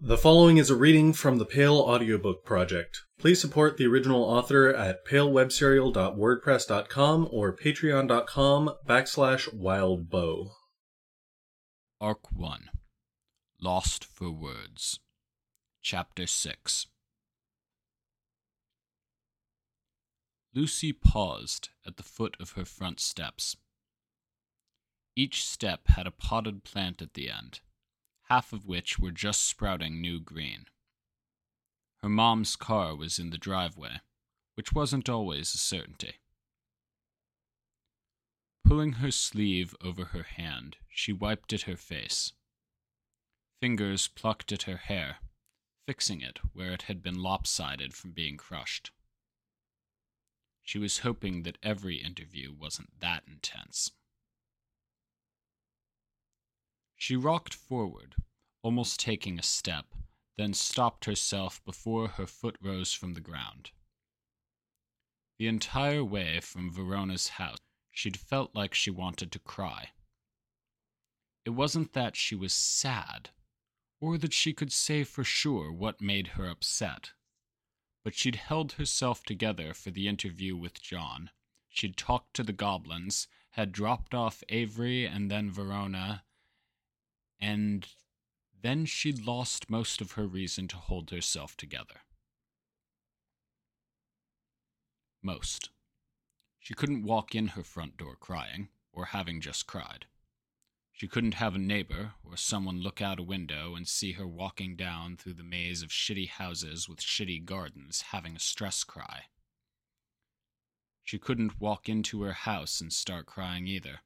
The following is a reading from the Pale Audiobook Project. Please support the original author at palewebserial.wordpress.com or patreon.com backslash wildbow. Arc 1 Lost for Words Chapter 6 Lucy paused at the foot of her front steps. Each step had a potted plant at the end half of which were just sprouting new green. Her mom's car was in the driveway, which wasn't always a certainty. Pulling her sleeve over her hand, she wiped at her face. Fingers plucked at her hair, fixing it where it had been lopsided from being crushed. She was hoping that every interview wasn't that intense. She rocked forward, almost taking a step, then stopped herself before her foot rose from the ground. The entire way from Verona's house, she'd felt like she wanted to cry. It wasn't that she was sad, or that she could say for sure what made her upset, but she'd held herself together for the interview with John. She'd talked to the goblins, had dropped off Avery and then Verona, and then she'd lost most of her reason to hold herself together. Most. She couldn't walk in her front door crying, or having just cried. She couldn't have a neighbor or someone look out a window and see her walking down through the maze of shitty houses with shitty gardens having a stress cry. She couldn't walk into her house and start crying either.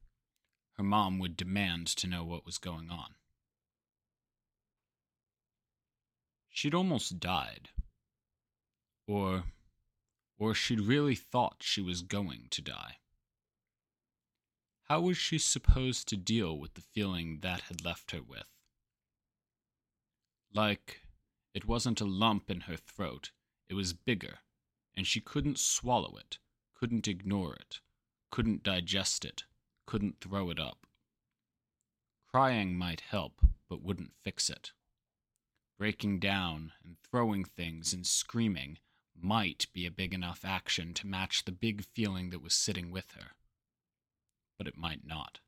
Her mom would demand to know what was going on. She'd almost died. Or, or she'd really thought she was going to die. How was she supposed to deal with the feeling that had left her with? Like, it wasn't a lump in her throat, it was bigger, and she couldn't swallow it, couldn't ignore it, couldn't digest it, couldn't throw it up. Crying might help, but wouldn't fix it breaking down and throwing things and screaming might be a big enough action to match the big feeling that was sitting with her. But it might not.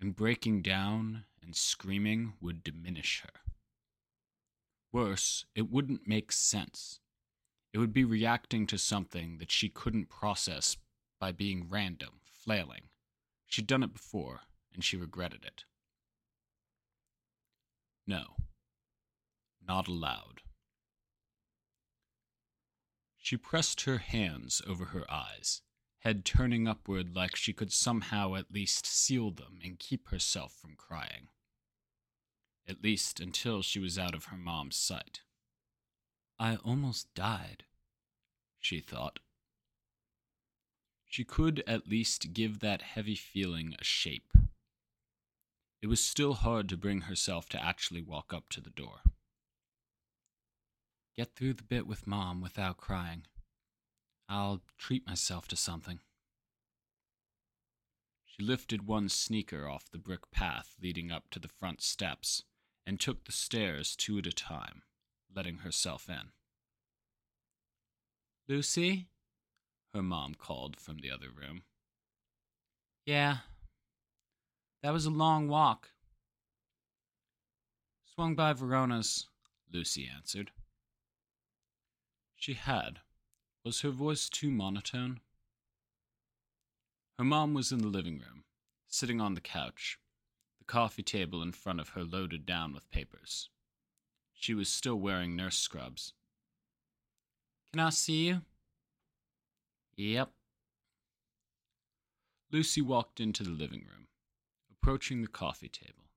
And breaking down and screaming would diminish her. Worse, it wouldn't make sense. It would be reacting to something that she couldn't process by being random, flailing. She'd done it before, and she regretted it. No, not allowed. She pressed her hands over her eyes, head turning upward like she could somehow at least seal them and keep herself from crying. At least until she was out of her mom's sight. I almost died, she thought. She could at least give that heavy feeling a shape. It was still hard to bring herself to actually walk up to the door. Get through the bit with Mom without crying. I'll treat myself to something. She lifted one sneaker off the brick path leading up to the front steps and took the stairs two at a time, letting herself in. Lucy? Her mom called from the other room. Yeah, that was a long walk. Swung by Verona's, Lucy answered. She had. Was her voice too monotone? Her mom was in the living room, sitting on the couch, the coffee table in front of her loaded down with papers. She was still wearing nurse scrubs. Can I see you? Yep. Lucy walked into the living room approaching the coffee table.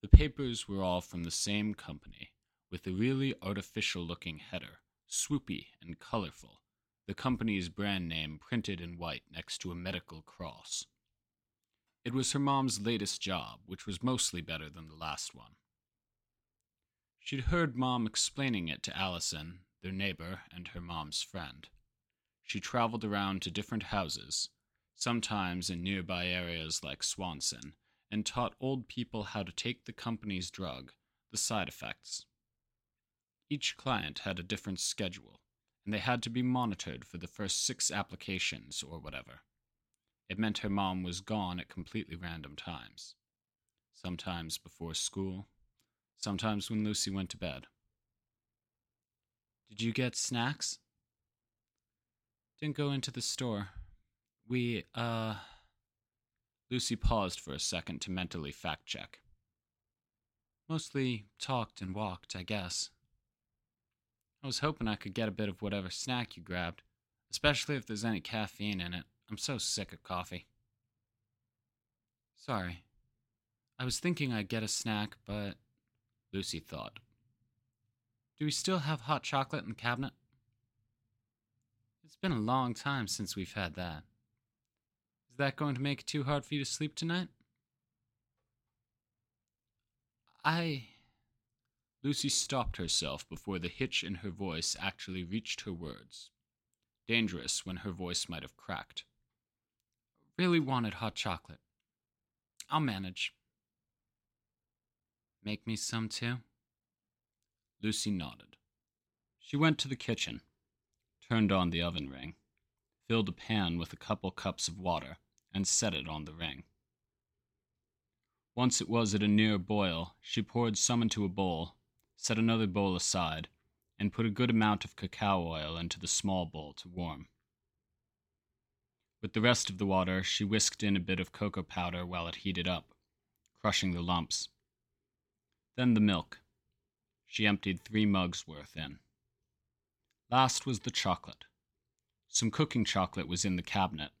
The papers were all from the same company, with a really artificial looking header, swoopy and colorful, the company's brand name printed in white next to a medical cross. It was her mom's latest job, which was mostly better than the last one. She'd heard Mom explaining it to Allison, their neighbor and her mom's friend. She traveled around to different houses, sometimes in nearby areas like Swanson, and taught old people how to take the company's drug, the side effects. Each client had a different schedule, and they had to be monitored for the first six applications or whatever. It meant her mom was gone at completely random times. Sometimes before school, sometimes when Lucy went to bed. Did you get snacks? Didn't go into the store. We, uh. Lucy paused for a second to mentally fact check. Mostly talked and walked, I guess. I was hoping I could get a bit of whatever snack you grabbed, especially if there's any caffeine in it. I'm so sick of coffee. Sorry. I was thinking I'd get a snack, but. Lucy thought. Do we still have hot chocolate in the cabinet? It's been a long time since we've had that. That going to make it too hard for you to sleep tonight? I. Lucy stopped herself before the hitch in her voice actually reached her words. Dangerous when her voice might have cracked. Really wanted hot chocolate. I'll manage. Make me some too? Lucy nodded. She went to the kitchen, turned on the oven ring, filled a pan with a couple cups of water, and set it on the ring. Once it was at a near boil, she poured some into a bowl, set another bowl aside, and put a good amount of cacao oil into the small bowl to warm. With the rest of the water, she whisked in a bit of cocoa powder while it heated up, crushing the lumps. Then the milk. She emptied three mugs worth in. Last was the chocolate. Some cooking chocolate was in the cabinet,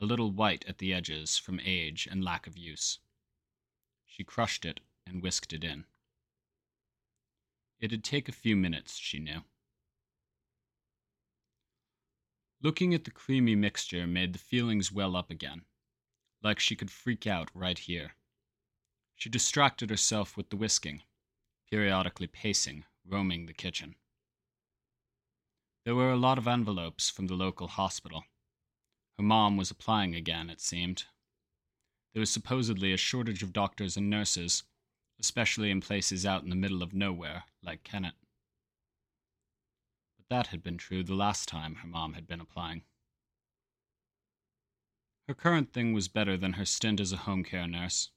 a little white at the edges from age and lack of use. She crushed it and whisked it in. It'd take a few minutes, she knew. Looking at the creamy mixture made the feelings well up again, like she could freak out right here. She distracted herself with the whisking, periodically pacing, roaming the kitchen. There were a lot of envelopes from the local hospital. Her mom was applying again, it seemed. There was supposedly a shortage of doctors and nurses, especially in places out in the middle of nowhere, like Kennet. But that had been true the last time her mom had been applying. Her current thing was better than her stint as a home care nurse.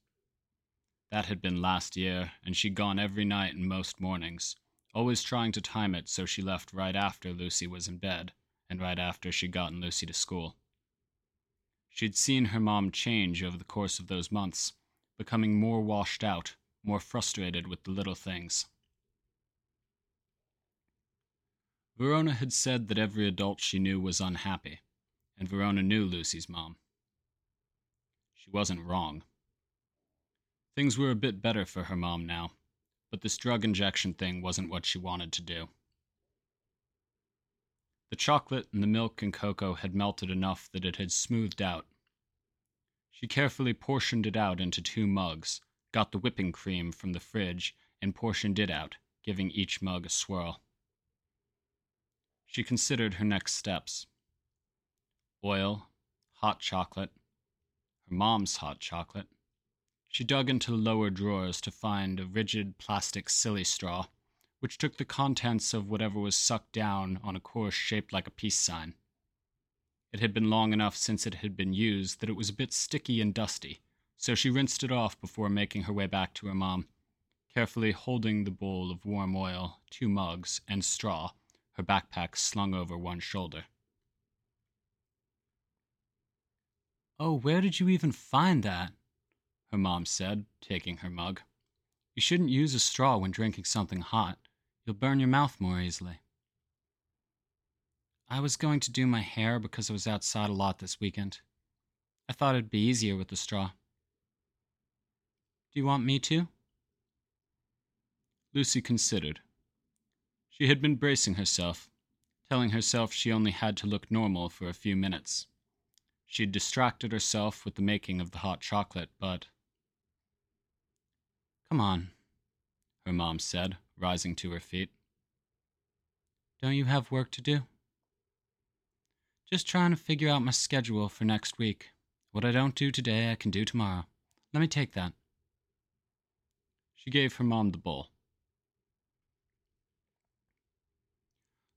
That had been last year, and she'd gone every night and most mornings, always trying to time it so she left right after Lucy was in bed, and right after she'd gotten Lucy to school. She'd seen her mom change over the course of those months, becoming more washed out, more frustrated with the little things. Verona had said that every adult she knew was unhappy, and Verona knew Lucy's mom. She wasn't wrong. Things were a bit better for her mom now, but this drug injection thing wasn't what she wanted to do. The chocolate and the milk and cocoa had melted enough that it had smoothed out. She carefully portioned it out into two mugs, got the whipping cream from the fridge, and portioned it out, giving each mug a swirl. She considered her next steps oil, hot chocolate, her mom's hot chocolate, she dug into the lower drawers to find a rigid plastic silly straw, which took the contents of whatever was sucked down on a course shaped like a peace sign. It had been long enough since it had been used that it was a bit sticky and dusty, so she rinsed it off before making her way back to her mom, carefully holding the bowl of warm oil, two mugs, and straw, her backpack slung over one shoulder. Oh, where did you even find that? her mom said, taking her mug. You shouldn't use a straw when drinking something hot. You'll burn your mouth more easily. I was going to do my hair because I was outside a lot this weekend. I thought it'd be easier with the straw. Do you want me to? Lucy considered. She had been bracing herself, telling herself she only had to look normal for a few minutes. She had distracted herself with the making of the hot chocolate, but Come on, her mom said, rising to her feet. Don't you have work to do? Just trying to figure out my schedule for next week. What I don't do today, I can do tomorrow. Let me take that. She gave her mom the bowl.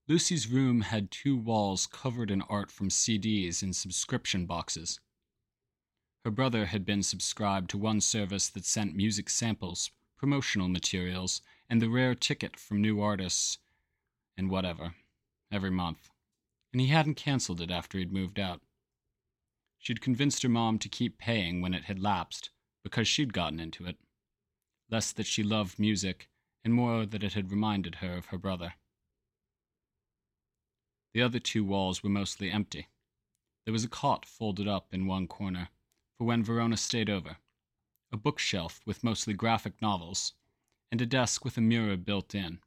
Lucy's room had two walls covered in art from CDs and subscription boxes. Her brother had been subscribed to one service that sent music samples, promotional materials, and the rare ticket from new artists and whatever every month, and he hadn't canceled it after he'd moved out. She'd convinced her mom to keep paying when it had lapsed because she'd gotten into it, less that she loved music and more that it had reminded her of her brother. The other two walls were mostly empty. There was a cot folded up in one corner for when Verona stayed over, a bookshelf with mostly graphic novels, and a desk with a mirror built in,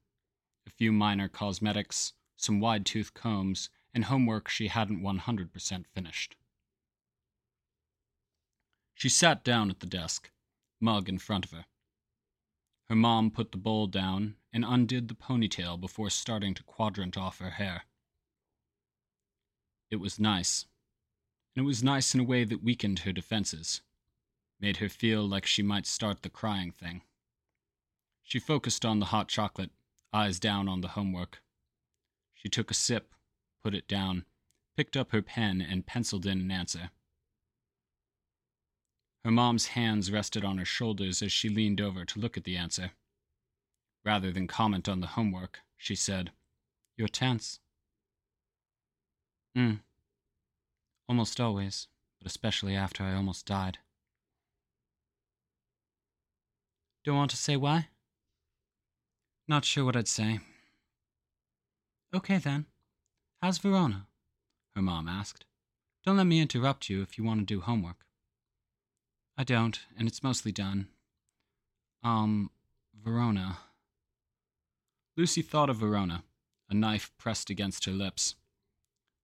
a few minor cosmetics, some wide tooth combs, and homework she hadn't 100% finished. She sat down at the desk, mug in front of her. Her mom put the bowl down and undid the ponytail before starting to quadrant off her hair. It was nice. And it was nice in a way that weakened her defenses, made her feel like she might start the crying thing. She focused on the hot chocolate, eyes down on the homework. She took a sip, put it down, picked up her pen, and penciled in an answer. Her mom's hands rested on her shoulders as she leaned over to look at the answer. Rather than comment on the homework, she said, You're tense. Hmm. Almost always, but especially after I almost died. Don't want to say why? Not sure what I'd say. Okay then. How's Verona? Her mom asked. Don't let me interrupt you if you want to do homework. I don't, and it's mostly done. Um, Verona. Lucy thought of Verona, a knife pressed against her lips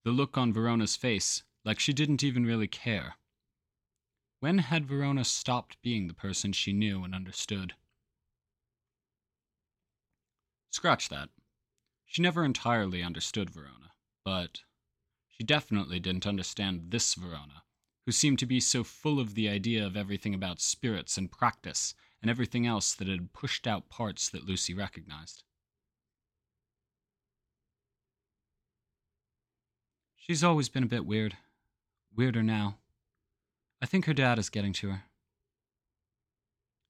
the look on Verona's face, like she didn't even really care. When had Verona stopped being the person she knew and understood? Scratch that. She never entirely understood Verona, but she definitely didn't understand this Verona, who seemed to be so full of the idea of everything about spirits and practice and everything else that had pushed out parts that Lucy recognized. She's always been a bit weird. Weirder now. I think her dad is getting to her.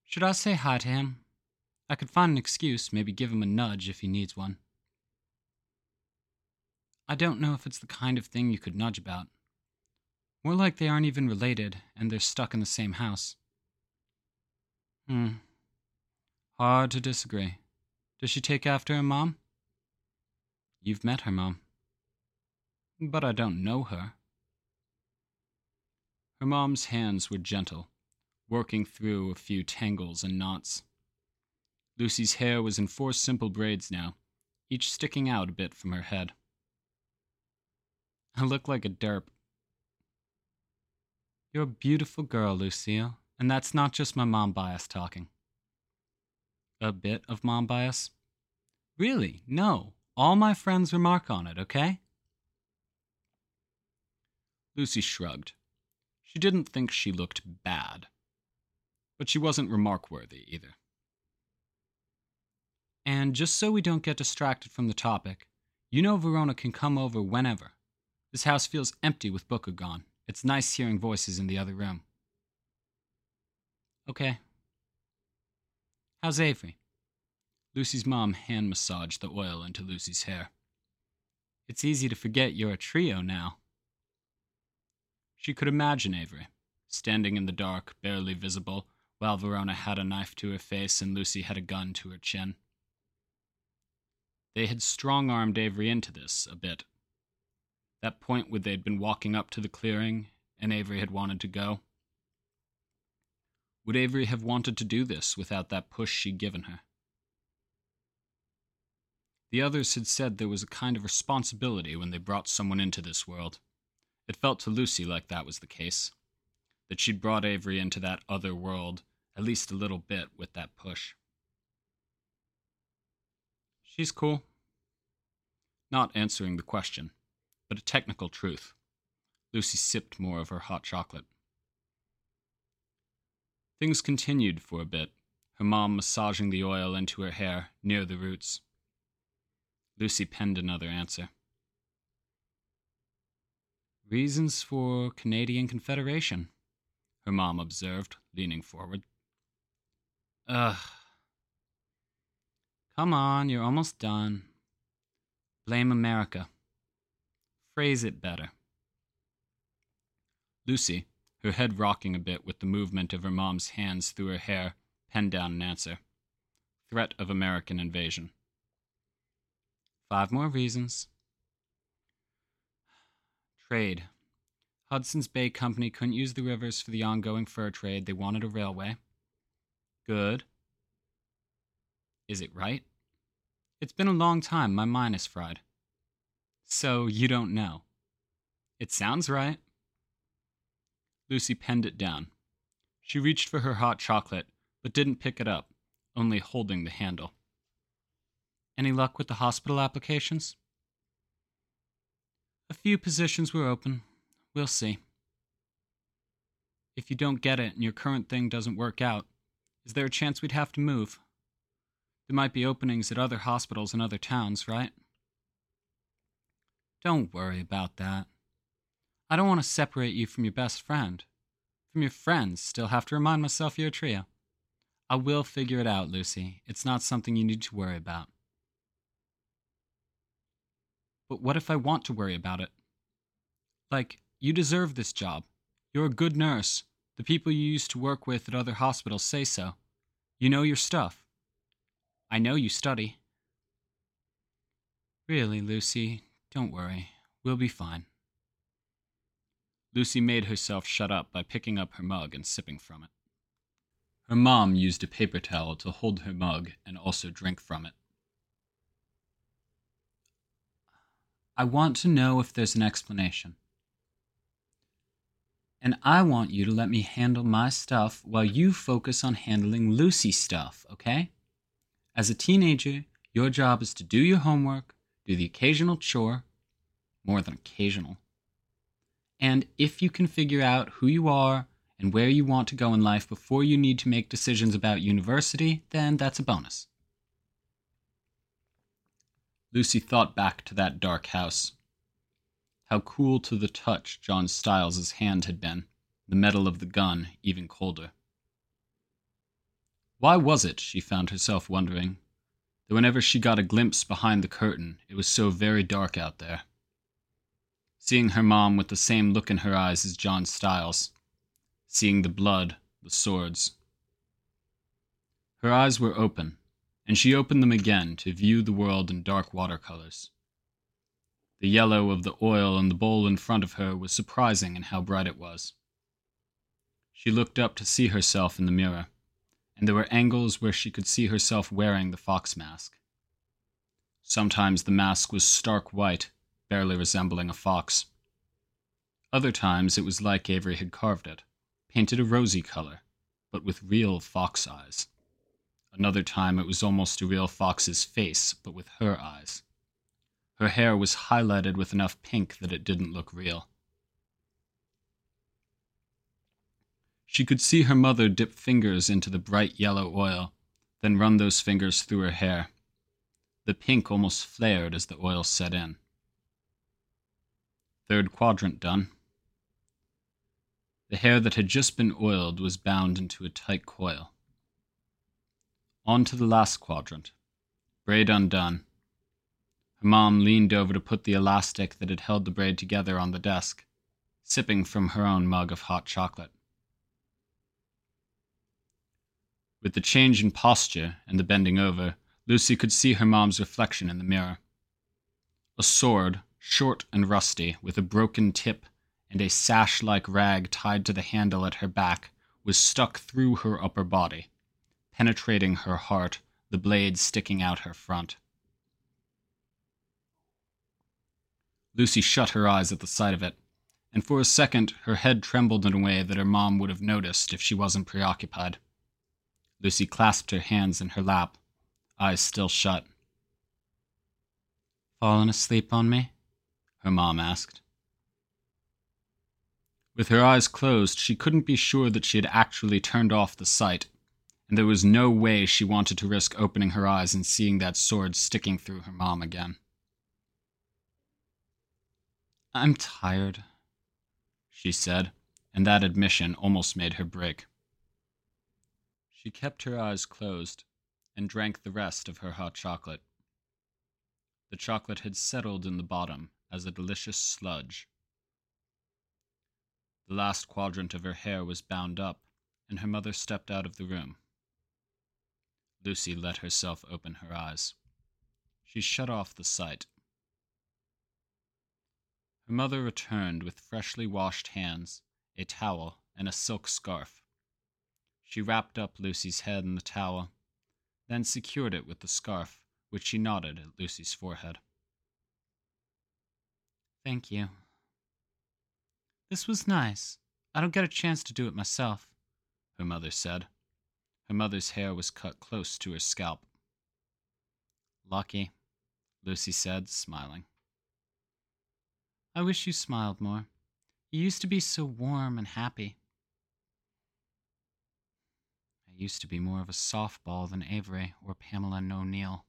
Should I say hi to him? I could find an excuse, maybe give him a nudge if he needs one. I don't know if it's the kind of thing you could nudge about. More like they aren't even related and they're stuck in the same house. Hmm. Hard to disagree. Does she take after her mom? You've met her mom but I don't know her. Her mom's hands were gentle, working through a few tangles and knots. Lucy's hair was in four simple braids now, each sticking out a bit from her head. I look like a derp. You're a beautiful girl, Lucille, and that's not just my mom bias talking. A bit of mom bias? Really, no. All my friends remark on it, okay? Lucy shrugged. She didn't think she looked bad, but she wasn't remark worthy either. And just so we don't get distracted from the topic, you know Verona can come over whenever. This house feels empty with Booker gone. It's nice hearing voices in the other room. Okay. How's Avery? Lucy's mom hand massaged the oil into Lucy's hair. It's easy to forget you're a trio now. She could imagine Avery, standing in the dark, barely visible, while Verona had a knife to her face and Lucy had a gun to her chin. They had strong armed Avery into this a bit. That point where they'd been walking up to the clearing and Avery had wanted to go. Would Avery have wanted to do this without that push she'd given her? The others had said there was a kind of responsibility when they brought someone into this world. It felt to Lucy like that was the case. That she'd brought Avery into that other world, at least a little bit, with that push. She's cool. Not answering the question, but a technical truth. Lucy sipped more of her hot chocolate. Things continued for a bit, her mom massaging the oil into her hair near the roots. Lucy penned another answer. Reasons for Canadian Confederation, her mom observed, leaning forward. Ugh. Come on, you're almost done. Blame America. Phrase it better. Lucy, her head rocking a bit with the movement of her mom's hands through her hair, penned down an answer. Threat of American invasion. Five more reasons. Trade. Hudson's Bay Company couldn't use the rivers for the ongoing fur trade. They wanted a railway. Good. Is it right? It's been a long time. My mind is fried. So you don't know. It sounds right. Lucy penned it down. She reached for her hot chocolate, but didn't pick it up, only holding the handle. Any luck with the hospital applications? A few positions were open. We'll see. If you don't get it and your current thing doesn't work out, is there a chance we'd have to move? There might be openings at other hospitals in other towns, right? Don't worry about that. I don't want to separate you from your best friend. From your friends, still have to remind myself you're a trio. I will figure it out, Lucy. It's not something you need to worry about. But what if I want to worry about it? Like, you deserve this job. You're a good nurse. The people you used to work with at other hospitals say so. You know your stuff. I know you study. Really, Lucy, don't worry. We'll be fine. Lucy made herself shut up by picking up her mug and sipping from it. Her mom used a paper towel to hold her mug and also drink from it. I want to know if there's an explanation. And I want you to let me handle my stuff while you focus on handling Lucy's stuff, okay? As a teenager, your job is to do your homework, do the occasional chore, more than occasional. And if you can figure out who you are and where you want to go in life before you need to make decisions about university, then that's a bonus. Lucy thought back to that dark house. How cool to the touch John Stiles' hand had been, the metal of the gun even colder. Why was it, she found herself wondering, that whenever she got a glimpse behind the curtain, it was so very dark out there? Seeing her mom with the same look in her eyes as John Stiles, seeing the blood, the swords. Her eyes were open, and she opened them again to view the world in dark watercolors. The yellow of the oil in the bowl in front of her was surprising in how bright it was. She looked up to see herself in the mirror and there were angles where she could see herself wearing the fox mask. Sometimes the mask was stark white, barely resembling a fox. Other times it was like Avery had carved it, painted a rosy color, but with real fox eyes. Another time it was almost a real fox's face, but with her eyes. Her hair was highlighted with enough pink that it didn't look real. She could see her mother dip fingers into the bright yellow oil, then run those fingers through her hair. The pink almost flared as the oil set in. Third quadrant done. The hair that had just been oiled was bound into a tight coil. On to the last quadrant. Braid undone. Her mom leaned over to put the elastic that had held the braid together on the desk, sipping from her own mug of hot chocolate. With the change in posture and the bending over, Lucy could see her mom's reflection in the mirror. A sword, short and rusty, with a broken tip and a sash like rag tied to the handle at her back, was stuck through her upper body, penetrating her heart, the blade sticking out her front. Lucy shut her eyes at the sight of it, and for a second her head trembled in a way that her mom would have noticed if she wasn't preoccupied. Lucy clasped her hands in her lap, eyes still shut. Fallen asleep on me? her mom asked. With her eyes closed, she couldn't be sure that she had actually turned off the sight, and there was no way she wanted to risk opening her eyes and seeing that sword sticking through her mom again. I'm tired, she said, and that admission almost made her break. She kept her eyes closed and drank the rest of her hot chocolate. The chocolate had settled in the bottom as a delicious sludge the last quadrant of her hair was bound up, and her mother stepped out of the room. Lucy let herself open her eyes. She shut off the sight. Her mother returned with freshly washed hands, a towel, and a silk scarf. She wrapped up Lucy's head in the towel, then secured it with the scarf, which she knotted at Lucy's forehead. Thank you, this was nice. I don't get a chance to do it myself, her mother said. Her mother's hair was cut close to her scalp. Lucky, Lucy said, smiling. I wish you smiled more. You used to be so warm and happy. Used to be more of a softball than Avery or Pamela O'Neill.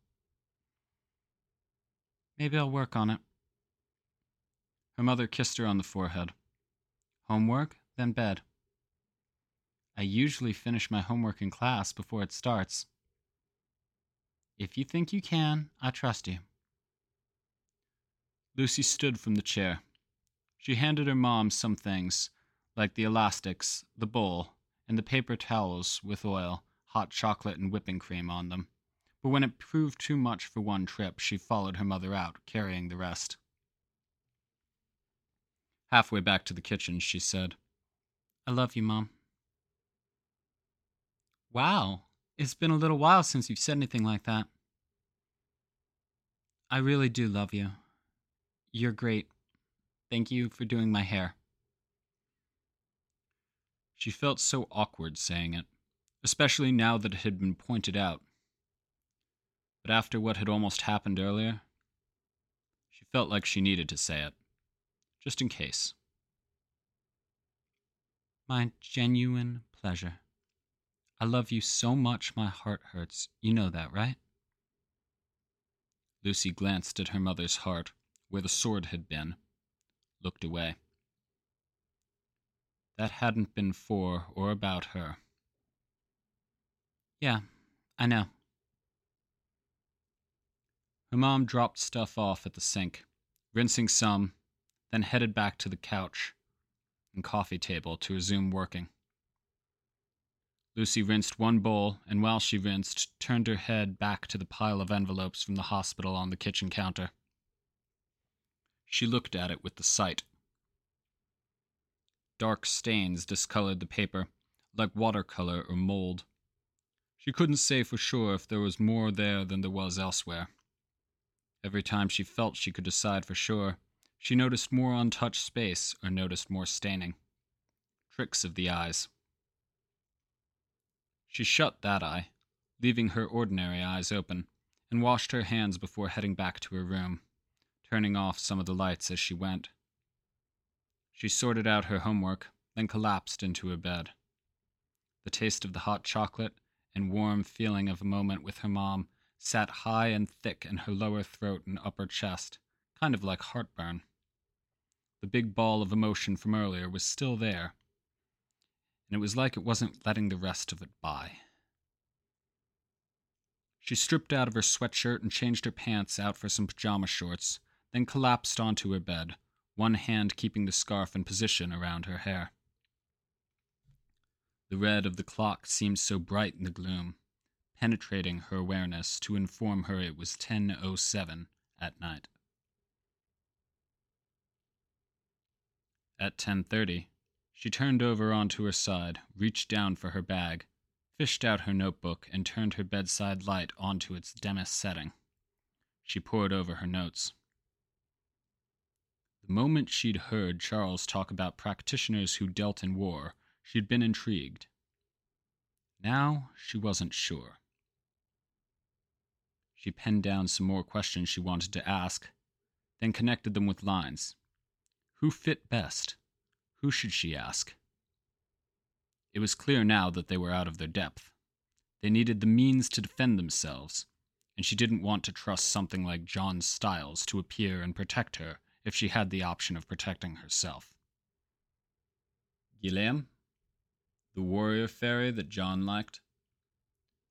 Maybe I'll work on it. Her mother kissed her on the forehead. Homework, then bed. I usually finish my homework in class before it starts. If you think you can, I trust you. Lucy stood from the chair. She handed her mom some things, like the elastics, the bowl, and the paper towels with oil, hot chocolate, and whipping cream on them. But when it proved too much for one trip, she followed her mother out, carrying the rest. Halfway back to the kitchen, she said, I love you, Mom. Wow, it's been a little while since you've said anything like that. I really do love you. You're great. Thank you for doing my hair. She felt so awkward saying it, especially now that it had been pointed out. But after what had almost happened earlier, she felt like she needed to say it just in case. My genuine pleasure. I love you so much my heart hurts. You know that, right? Lucy glanced at her mother's heart, where the sword had been, looked away. That hadn't been for or about her. Yeah, I know. Her mom dropped stuff off at the sink, rinsing some then headed back to the couch and coffee table to resume working. Lucy rinsed one bowl, and while she rinsed, turned her head back to the pile of envelopes from the hospital on the kitchen counter. She looked at it with the sight. Dark stains discolored the paper, like watercolor or mold. She couldn't say for sure if there was more there than there was elsewhere. Every time she felt she could decide for sure, she noticed more untouched space or noticed more staining. Tricks of the eyes. She shut that eye, leaving her ordinary eyes open, and washed her hands before heading back to her room, turning off some of the lights as she went. She sorted out her homework, then collapsed into her bed. The taste of the hot chocolate and warm feeling of a moment with her mom sat high and thick in her lower throat and upper chest kind of like heartburn. The big ball of emotion from earlier was still there, and it was like it wasn't letting the rest of it by. She stripped out of her sweatshirt and changed her pants out for some pajama shorts, then collapsed onto her bed, one hand keeping the scarf in position around her hair. The red of the clock seemed so bright in the gloom, penetrating her awareness to inform her it was 10:07 at night. At 10:30, she turned over onto her side, reached down for her bag, fished out her notebook, and turned her bedside light onto its dimmest setting. She pored over her notes. The moment she'd heard Charles talk about practitioners who dealt in war, she'd been intrigued. Now she wasn't sure. She penned down some more questions she wanted to ask, then connected them with lines. Who fit best? Who should she ask? It was clear now that they were out of their depth. They needed the means to defend themselves, and she didn't want to trust something like John Stiles to appear and protect her if she had the option of protecting herself. Guillaume? The warrior fairy that John liked?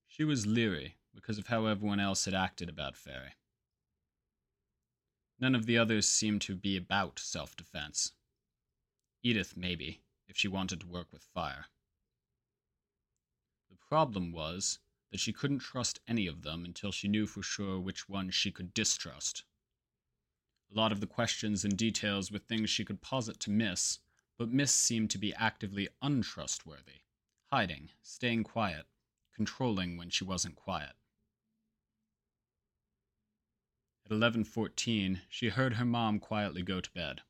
She was leery because of how everyone else had acted about Fairy. None of the others seemed to be about self defense. Edith, maybe, if she wanted to work with fire. The problem was that she couldn't trust any of them until she knew for sure which one she could distrust. A lot of the questions and details were things she could posit to Miss, but Miss seemed to be actively untrustworthy, hiding, staying quiet, controlling when she wasn't quiet. At 11:14, she heard her mom quietly go to bed.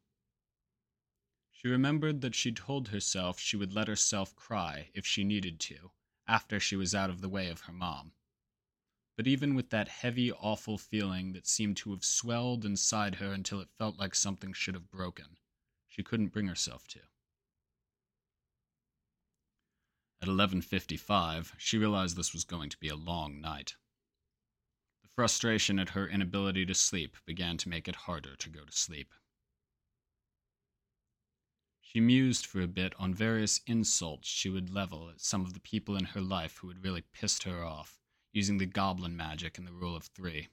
She remembered that she'd told herself she would let herself cry if she needed to, after she was out of the way of her mom. But even with that heavy, awful feeling that seemed to have swelled inside her until it felt like something should have broken, she couldn't bring herself to. At 11:55, she realized this was going to be a long night. The frustration at her inability to sleep began to make it harder to go to sleep. She mused for a bit on various insults she would level at some of the people in her life who had really pissed her off, using the goblin magic and the rule of three.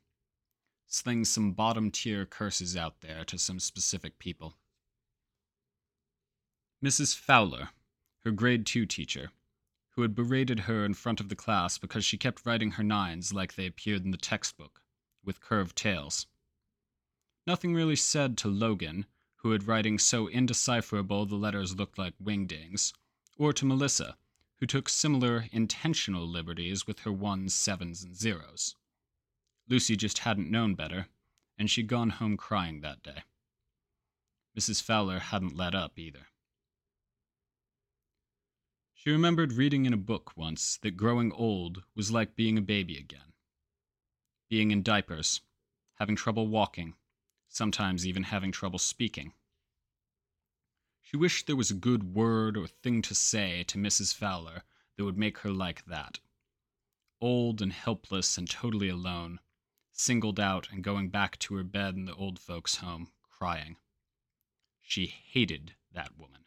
Sling some bottom tier curses out there to some specific people. Mrs. Fowler, her grade two teacher, who had berated her in front of the class because she kept writing her nines like they appeared in the textbook, with curved tails. Nothing really said to Logan, who had writing so indecipherable the letters looked like wingdings, or to Melissa, who took similar intentional liberties with her ones, sevens, and zeros. Lucy just hadn't known better, and she'd gone home crying that day. Mrs. Fowler hadn't let up either. She remembered reading in a book once that growing old was like being a baby again. Being in diapers, having trouble walking, sometimes even having trouble speaking. She wished there was a good word or thing to say to Mrs. Fowler that would make her like that. Old and helpless and totally alone, singled out and going back to her bed in the old folks' home, crying. She hated that woman.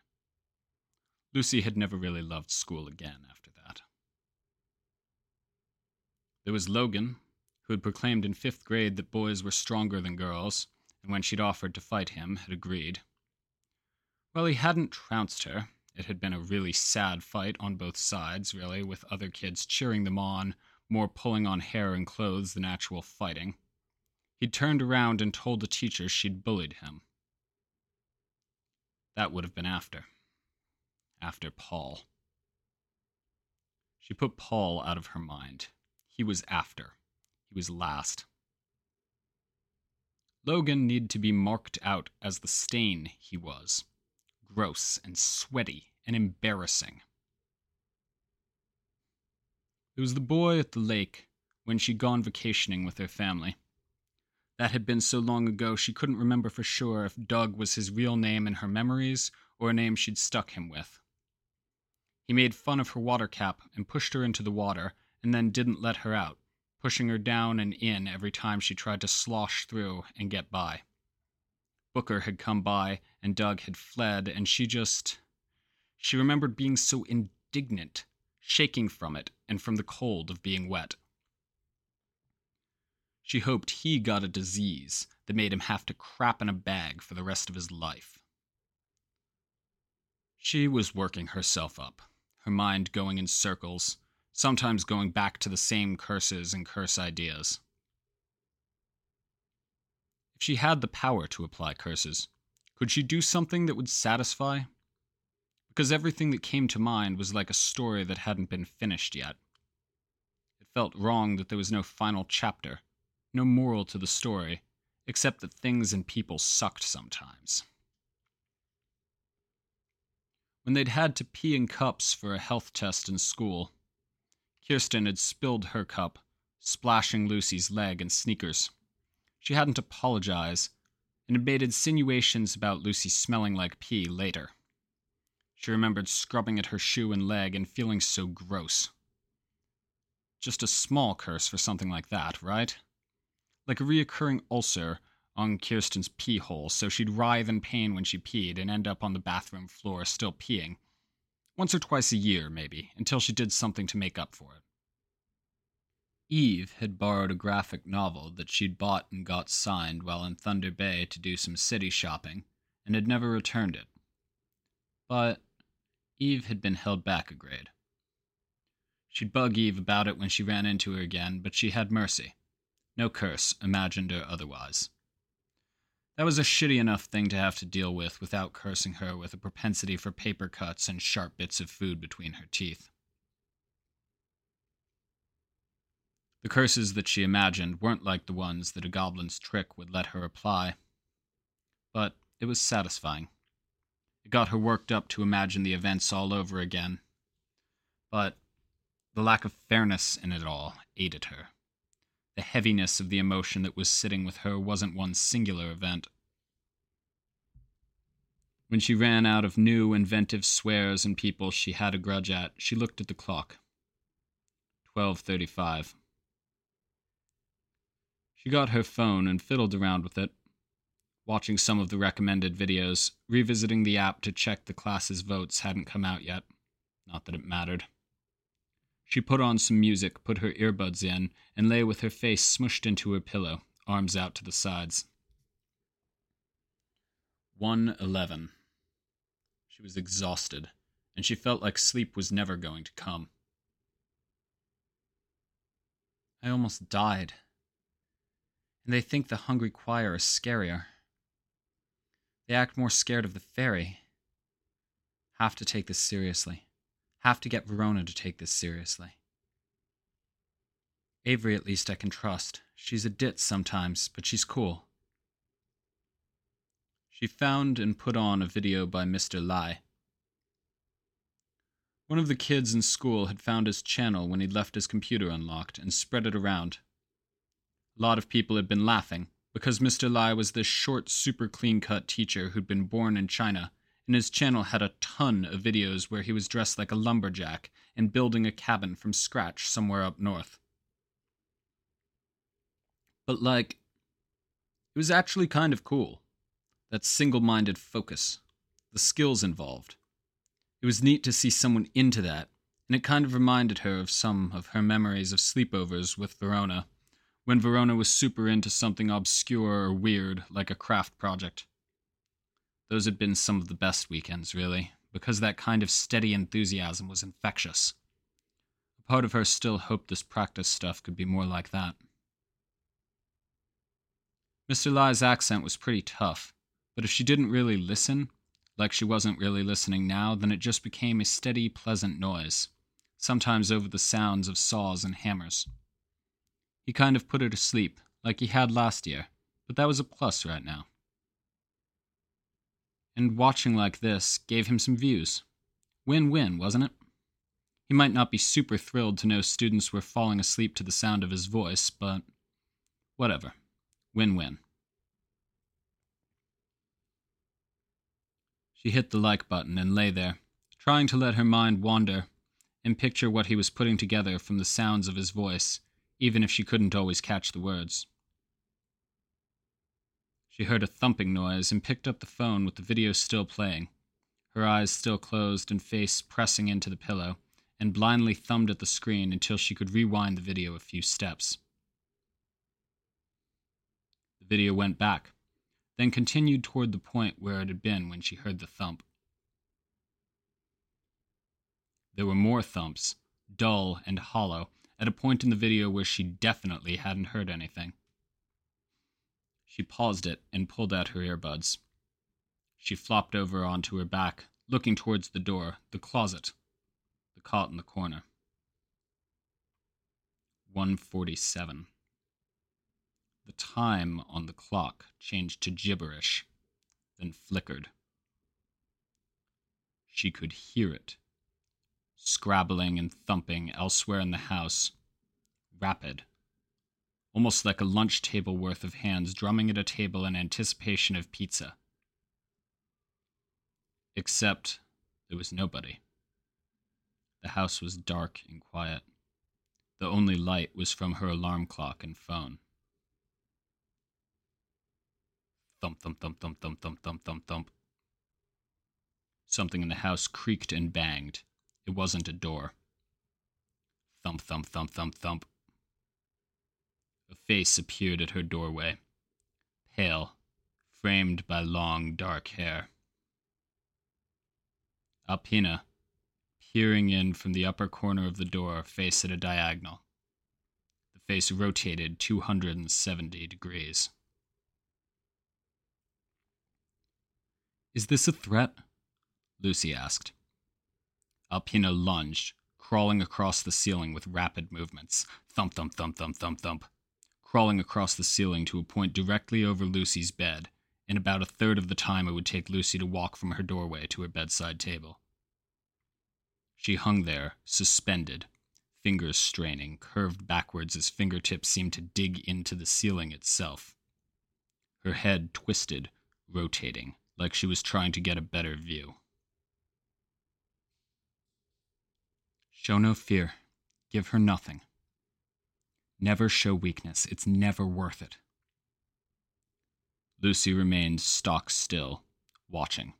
Lucy had never really loved school again after that. There was Logan, who had proclaimed in fifth grade that boys were stronger than girls, and when she'd offered to fight him, had agreed. Well, he hadn't trounced her. It had been a really sad fight on both sides, really, with other kids cheering them on, more pulling on hair and clothes than actual fighting. He'd turned around and told the teacher she'd bullied him. That would have been after after Paul. She put Paul out of her mind. He was after. He was last. Logan needed to be marked out as the stain he was gross and sweaty and embarrassing. It was the boy at the lake when she'd gone vacationing with her family. That had been so long ago she couldn't remember for sure if Doug was his real name in her memories or a name she'd stuck him with. He made fun of her water cap and pushed her into the water, and then didn't let her out, pushing her down and in every time she tried to slosh through and get by. Booker had come by, and Doug had fled, and she just. She remembered being so indignant, shaking from it and from the cold of being wet. She hoped he got a disease that made him have to crap in a bag for the rest of his life. She was working herself up her mind going in circles, sometimes going back to the same curses and curse ideas. If she had the power to apply curses, could she do something that would satisfy? Because everything that came to mind was like a story that hadn't been finished yet. It felt wrong that there was no final chapter, no moral to the story, except that things and people sucked sometimes. When they'd had to pee in cups for a health test in school, Kirsten had spilled her cup, splashing Lucy's leg and sneakers. She hadn't apologized and had made insinuations about Lucy smelling like pee later. She remembered scrubbing at her shoe and leg and feeling so gross. Just a small curse for something like that, right? Like a reoccurring ulcer on Kirsten's pee hole, so she'd writhe in pain when she peed and end up on the bathroom floor still peeing. Once or twice a year, maybe, until she did something to make up for it. Eve had borrowed a graphic novel that she'd bought and got signed while in Thunder Bay to do some city shopping, and had never returned it. But Eve had been held back a grade. She'd bug Eve about it when she ran into her again, but she had mercy. No curse, imagined or otherwise. That was a shitty enough thing to have to deal with without cursing her with a propensity for paper cuts and sharp bits of food between her teeth. The curses that she imagined weren't like the ones that a goblin's trick would let her apply. But it was satisfying. It got her worked up to imagine the events all over again. But the lack of fairness in it all ate at her. The heaviness of the emotion that was sitting with her wasn't one singular event. When she ran out of new, inventive swears and people she had a grudge at, she looked at the clock. 12:35. She got her phone and fiddled around with it, watching some of the recommended videos, revisiting the app to check the class's votes hadn't come out yet. Not that it mattered. She put on some music, put her earbuds in, and lay with her face smushed into her pillow, arms out to the sides. 111. She was exhausted, and she felt like sleep was never going to come. I almost died. And they think the hungry choir is scarier. They act more scared of the fairy. Have to take this seriously. Have to get Verona to take this seriously. Avery, at least, I can trust. She's a ditz sometimes, but she's cool. She found and put on a video by Mr. Lai. One of the kids in school had found his channel when he'd left his computer unlocked and spread it around. A lot of people had been laughing, because Mr. Lai was this short, super clean cut teacher who'd been born in China, and his channel had a ton of videos where he was dressed like a lumberjack and building a cabin from scratch somewhere up north. But, like, it was actually kind of cool. That single minded focus, the skills involved. It was neat to see someone into that, and it kind of reminded her of some of her memories of sleepovers with Verona when Verona was super into something obscure or weird, like a craft project. Those had been some of the best weekends, really, because that kind of steady enthusiasm was infectious. A part of her still hoped this practice stuff could be more like that. Mr. Lai's accent was pretty tough, but if she didn't really listen, like she wasn't really listening now, then it just became a steady, pleasant noise, sometimes over the sounds of saws and hammers. He kind of put her to sleep, like he had last year, but that was a plus right now. And watching like this gave him some views. Win win, wasn't it? He might not be super thrilled to know students were falling asleep to the sound of his voice, but whatever. Win win. She hit the like button and lay there, trying to let her mind wander and picture what he was putting together from the sounds of his voice even if she couldn't always catch the words. She heard a thumping noise and picked up the phone with the video still playing, her eyes still closed and face pressing into the pillow, and blindly thumbed at the screen until she could rewind the video a few steps. The video went back, then continued toward the point where it had been when she heard the thump. There were more thumps, dull and hollow, at a point in the video where she definitely hadn't heard anything. She paused it and pulled out her earbuds. She flopped over onto her back, looking towards the door, the closet, the cot in the corner. 147. The time on the clock changed to gibberish, then flickered. She could hear it scrabbling and thumping elsewhere in the house. Rapid. Almost like a lunch table worth of hands drumming at a table in anticipation of pizza. Except there was nobody. The house was dark and quiet. The only light was from her alarm clock and phone. Thump, thump, thump, thump, thump, thump, thump, thump, thump. Something in the house creaked and banged. It wasn't a door. Thump, thump, thump, thump, thump. A face appeared at her doorway, pale, framed by long, dark hair. Alpina, peering in from the upper corner of the door, faced at a diagonal. The face rotated 270 degrees. Is this a threat? Lucy asked. Alpina lunged, crawling across the ceiling with rapid movements. Thump, thump, thump, thump, thump, thump. Crawling across the ceiling to a point directly over Lucy's bed, in about a third of the time it would take Lucy to walk from her doorway to her bedside table. She hung there, suspended, fingers straining, curved backwards as fingertips seemed to dig into the ceiling itself. Her head twisted, rotating, like she was trying to get a better view. Show no fear. Give her nothing. Never show weakness. It's never worth it. Lucy remained stock still, watching.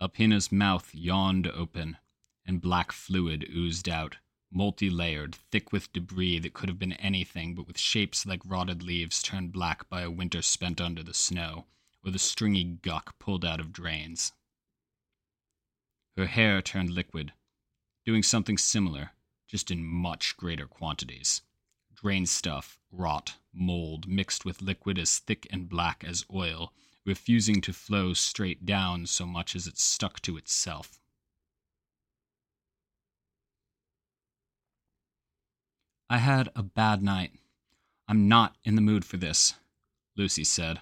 Alpina's mouth yawned open, and black fluid oozed out, multi layered, thick with debris that could have been anything but with shapes like rotted leaves turned black by a winter spent under the snow, or the stringy guck pulled out of drains. Her hair turned liquid, doing something similar, just in much greater quantities. Drain stuff, rot, mold, mixed with liquid as thick and black as oil, refusing to flow straight down so much as it stuck to itself. I had a bad night. I'm not in the mood for this, Lucy said.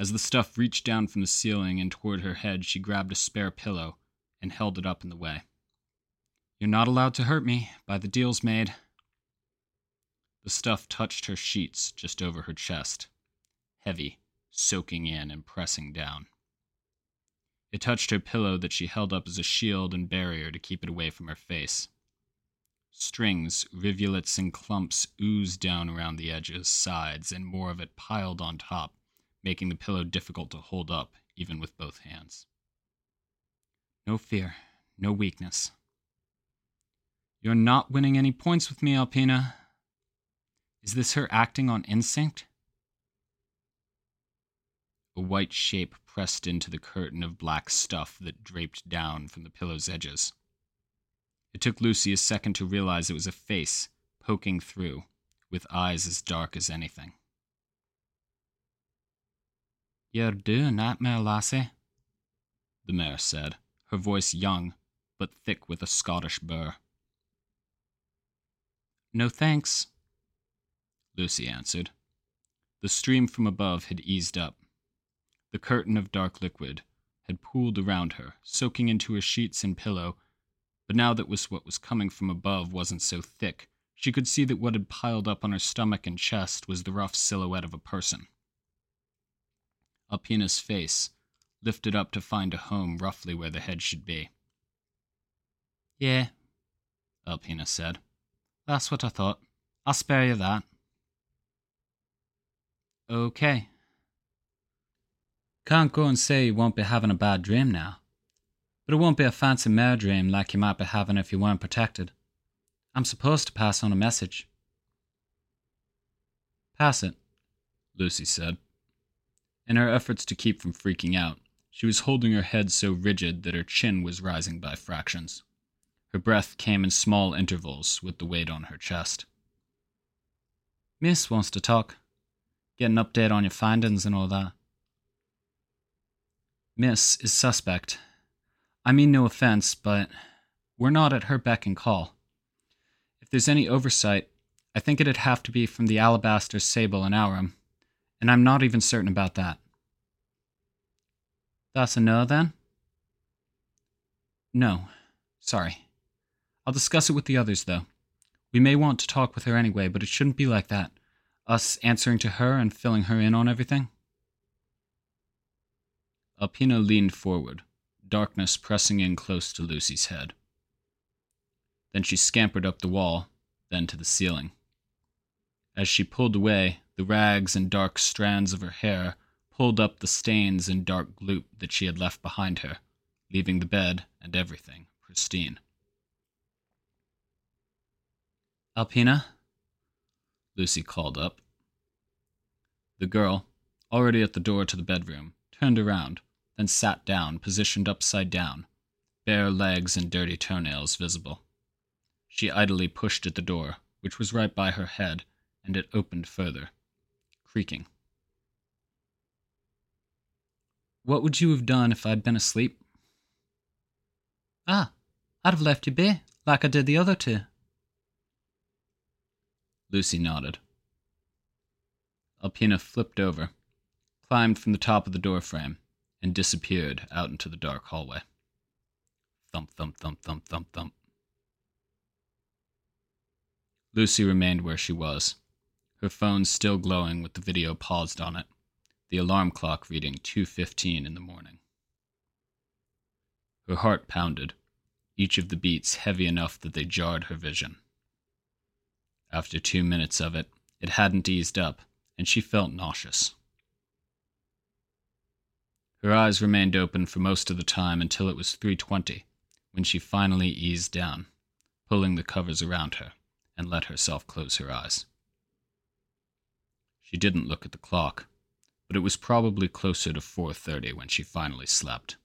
As the stuff reached down from the ceiling and toward her head, she grabbed a spare pillow and held it up in the way. You're not allowed to hurt me, by the deals made. The stuff touched her sheets just over her chest, heavy, soaking in and pressing down. It touched her pillow that she held up as a shield and barrier to keep it away from her face. Strings, rivulets, and clumps oozed down around the edges, sides, and more of it piled on top, making the pillow difficult to hold up, even with both hands. No fear, no weakness. You're not winning any points with me, Alpina. Is this her acting on instinct? A white shape pressed into the curtain of black stuff that draped down from the pillow's edges. It took Lucy a second to realize it was a face poking through, with eyes as dark as anything. You're doing nightmare, lassie, the mare said her voice young, but thick with a Scottish burr. No thanks, Lucy answered. The stream from above had eased up. The curtain of dark liquid had pooled around her, soaking into her sheets and pillow, but now that was what was coming from above wasn't so thick, she could see that what had piled up on her stomach and chest was the rough silhouette of a person. Alpina's face, lifted up to find a home roughly where the head should be. Yeah, Alpina said. That's what I thought. I'll spare you that. Okay. Can't go and say you won't be having a bad dream now. But it won't be a fancy mare dream like you might be having if you weren't protected. I'm supposed to pass on a message. Pass it, Lucy said. In her efforts to keep from freaking out, she was holding her head so rigid that her chin was rising by fractions. Her breath came in small intervals with the weight on her chest. Miss wants to talk. Get an update on your findings and all that. Miss is suspect. I mean no offense, but we're not at her beck and call. If there's any oversight, I think it'd have to be from the Alabaster Sable and Aurum, and I'm not even certain about that. That's a no then? No. Sorry. I'll discuss it with the others, though. We may want to talk with her anyway, but it shouldn't be like that. Us answering to her and filling her in on everything. Alpina leaned forward, darkness pressing in close to Lucy's head. Then she scampered up the wall, then to the ceiling. As she pulled away, the rags and dark strands of her hair pulled up the stains and dark gloop that she had left behind her, leaving the bed and everything pristine. Alpina? Lucy called up. The girl, already at the door to the bedroom, turned around, then sat down, positioned upside down, bare legs and dirty toenails visible. She idly pushed at the door, which was right by her head, and it opened further, creaking. What would you have done if I'd been asleep? Ah, I'd have left you be, like I did the other two. Lucy nodded. Alpina flipped over, climbed from the top of the doorframe, and disappeared out into the dark hallway. Thump, thump, thump, thump, thump, thump. Lucy remained where she was, her phone still glowing with the video paused on it, the alarm clock reading 2:15 in the morning. Her heart pounded, each of the beats heavy enough that they jarred her vision. After 2 minutes of it, it hadn't eased up, and she felt nauseous. Her eyes remained open for most of the time until it was 3:20, when she finally eased down, pulling the covers around her and let herself close her eyes. She didn't look at the clock, but it was probably closer to 4:30 when she finally slept.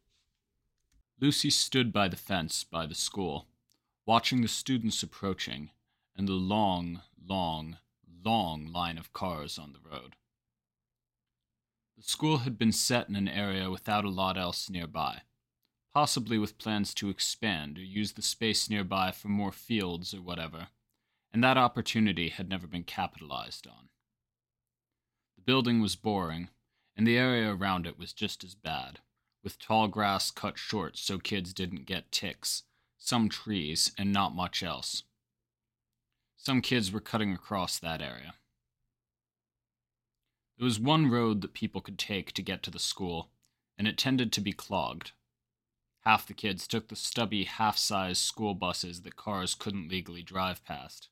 Lucy stood by the fence by the school, watching the students approaching and the long, long, long line of cars on the road. The school had been set in an area without a lot else nearby, possibly with plans to expand or use the space nearby for more fields or whatever and that opportunity had never been capitalized on. The building was boring, and the area around it was just as bad, with tall grass cut short so kids didn't get ticks, some trees, and not much else. Some kids were cutting across that area. There was one road that people could take to get to the school, and it tended to be clogged. Half the kids took the stubby, half sized school buses that cars couldn't legally drive past.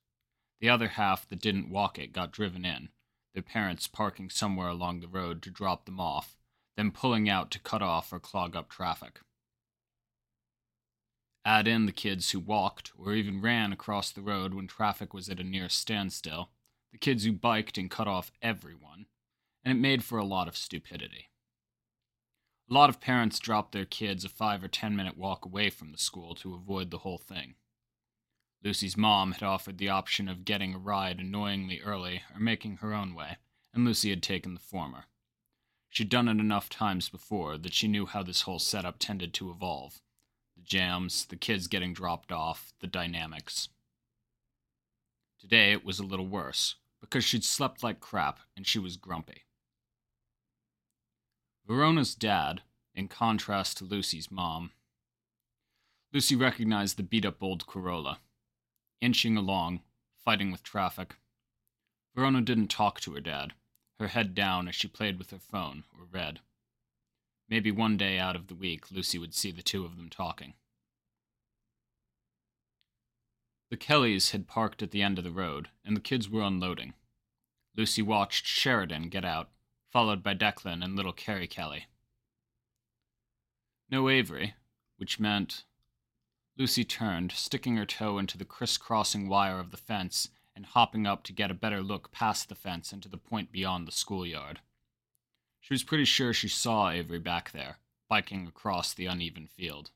The other half that didn't walk it got driven in, their parents parking somewhere along the road to drop them off, then pulling out to cut off or clog up traffic. Add in the kids who walked or even ran across the road when traffic was at a near standstill, the kids who biked and cut off everyone, and it made for a lot of stupidity. A lot of parents dropped their kids a five or ten minute walk away from the school to avoid the whole thing. Lucy's mom had offered the option of getting a ride annoyingly early or making her own way, and Lucy had taken the former. She'd done it enough times before that she knew how this whole setup tended to evolve the jams, the kids getting dropped off, the dynamics. Today it was a little worse, because she'd slept like crap and she was grumpy. Verona's dad, in contrast to Lucy's mom, Lucy recognized the beat up old Corolla inching along, fighting with traffic. Verona didn't talk to her dad, her head down as she played with her phone or read. Maybe one day out of the week, Lucy would see the two of them talking. The Kellys had parked at the end of the road, and the kids were unloading. Lucy watched Sheridan get out, followed by Declan and little Carrie Kelly. No Avery, which meant Lucy turned, sticking her toe into the crisscrossing wire of the fence and hopping up to get a better look past the fence and to the point beyond the schoolyard. She was pretty sure she saw Avery back there, biking across the uneven field.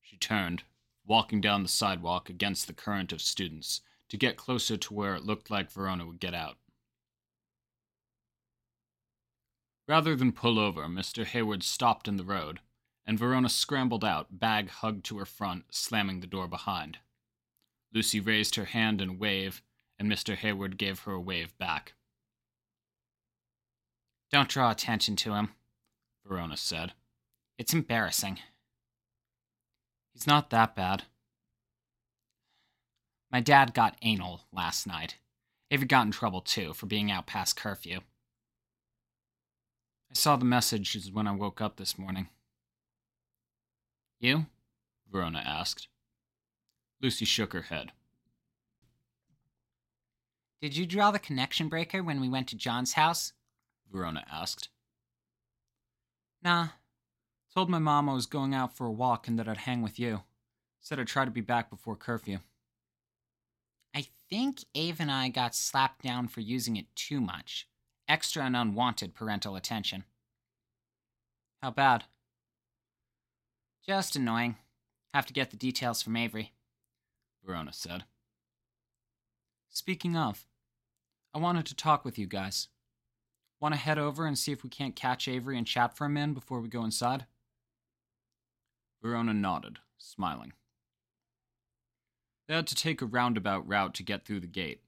She turned, walking down the sidewalk against the current of students, to get closer to where it looked like Verona would get out. Rather than pull over, Mr. Hayward stopped in the road and Verona scrambled out, bag hugged to her front, slamming the door behind. Lucy raised her hand in wave, and Mr. Hayward gave her a wave back. Don't draw attention to him, Verona said. It's embarrassing. He's not that bad. My dad got anal last night. Avery got in trouble too for being out past curfew. I saw the messages when I woke up this morning. You? Verona asked. Lucy shook her head. Did you draw the connection breaker when we went to John's house? Verona asked. Nah. Told my mom I was going out for a walk and that I'd hang with you. Said I'd try to be back before curfew. I think Ave and I got slapped down for using it too much. Extra and unwanted parental attention. How bad? Just annoying. Have to get the details from Avery. Verona said. Speaking of, I wanted to talk with you guys. Want to head over and see if we can't catch Avery and chat for a minute before we go inside? Verona nodded, smiling. They had to take a roundabout route to get through the gate,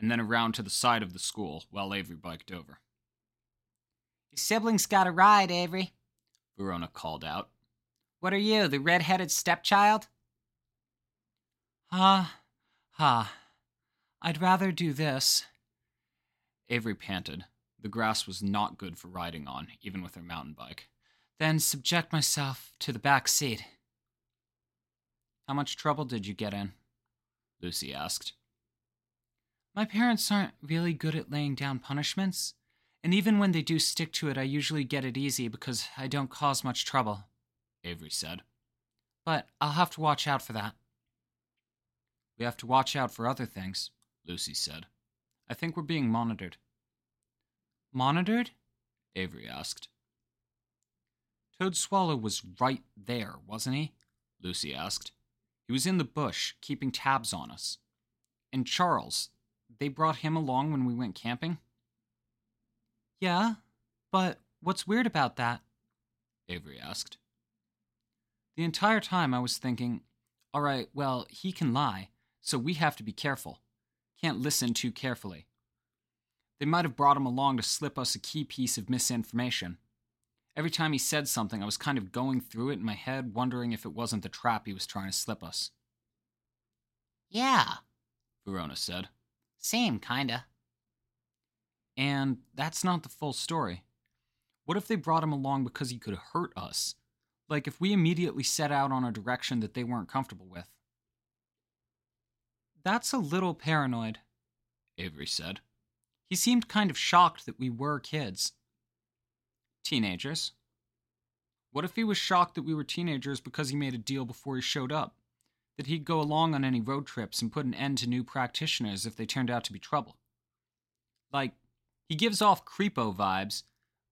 and then around to the side of the school while Avery biked over. Your siblings got a ride, Avery, Verona called out. What are you, the red-headed stepchild? Ha, ha. I'd rather do this. Avery panted. The grass was not good for riding on, even with her mountain bike. Then subject myself to the back seat. How much trouble did you get in? Lucy asked. My parents aren't really good at laying down punishments, and even when they do stick to it, I usually get it easy because I don't cause much trouble, Avery said. But I'll have to watch out for that. We have to watch out for other things, Lucy said. I think we're being monitored. Monitored? Avery asked. Toadswallow was right there, wasn't he? Lucy asked. He was in the bush, keeping tabs on us. And Charles, they brought him along when we went camping? Yeah, but what's weird about that? Avery asked. The entire time I was thinking, all right, well, he can lie, so we have to be careful. Can't listen too carefully. They might have brought him along to slip us a key piece of misinformation. Every time he said something, I was kind of going through it in my head, wondering if it wasn't the trap he was trying to slip us. Yeah, Verona said. Same, kinda. And that's not the full story. What if they brought him along because he could hurt us? Like if we immediately set out on a direction that they weren't comfortable with? That's a little paranoid, Avery said. He seemed kind of shocked that we were kids. Teenagers. What if he was shocked that we were teenagers because he made a deal before he showed up? That he'd go along on any road trips and put an end to new practitioners if they turned out to be trouble? Like, he gives off creepo vibes,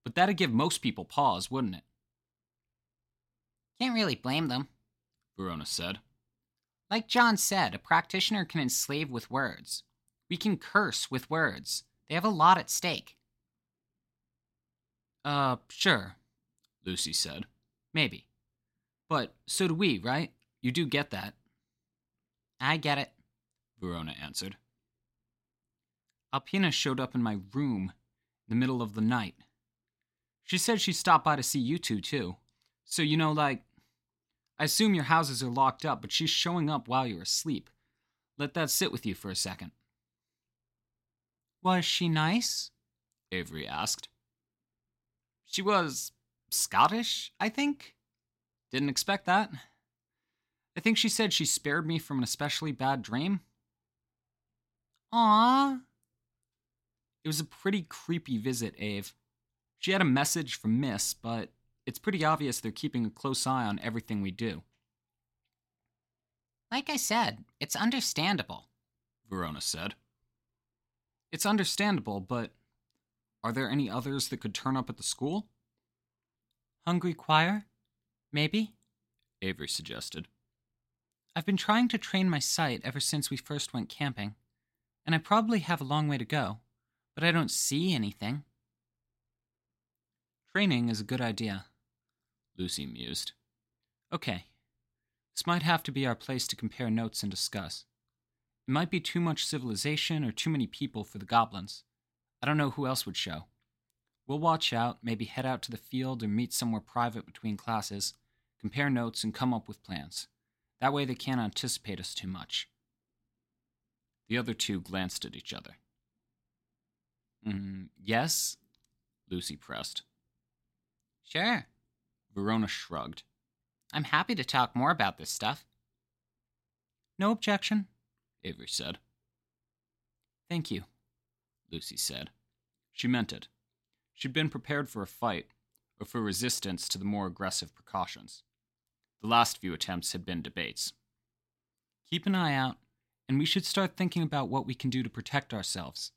but that'd give most people pause, wouldn't it? Can't really blame them. Verona said. Like John said, a practitioner can enslave with words. We can curse with words. They have a lot at stake. Uh, sure, Lucy said. Maybe. But so do we, right? You do get that. I get it, Verona answered. Alpina showed up in my room in the middle of the night. She said she stopped by to see you two, too. So, you know, like, I assume your houses are locked up, but she's showing up while you're asleep. Let that sit with you for a second. Was she nice? Avery asked. She was Scottish, I think. Didn't expect that. I think she said she spared me from an especially bad dream. Aww. It was a pretty creepy visit, Ave. She had a message from Miss, but it's pretty obvious they're keeping a close eye on everything we do. Like I said, it's understandable, Verona said. It's understandable, but are there any others that could turn up at the school? Hungry choir? Maybe? Avery suggested. I've been trying to train my sight ever since we first went camping, and I probably have a long way to go, but I don't see anything. Training is a good idea, Lucy mused. Okay, this might have to be our place to compare notes and discuss. It might be too much civilization or too many people for the goblins. I don't know who else would show. We'll watch out, maybe head out to the field or meet somewhere private between classes, compare notes, and come up with plans. That way they can't anticipate us too much. The other two glanced at each other. Mm, yes? Lucy pressed. Sure. Verona shrugged. I'm happy to talk more about this stuff. No objection, Avery said. Thank you. Lucy said. She meant it. She'd been prepared for a fight, or for resistance to the more aggressive precautions. The last few attempts had been debates. Keep an eye out, and we should start thinking about what we can do to protect ourselves.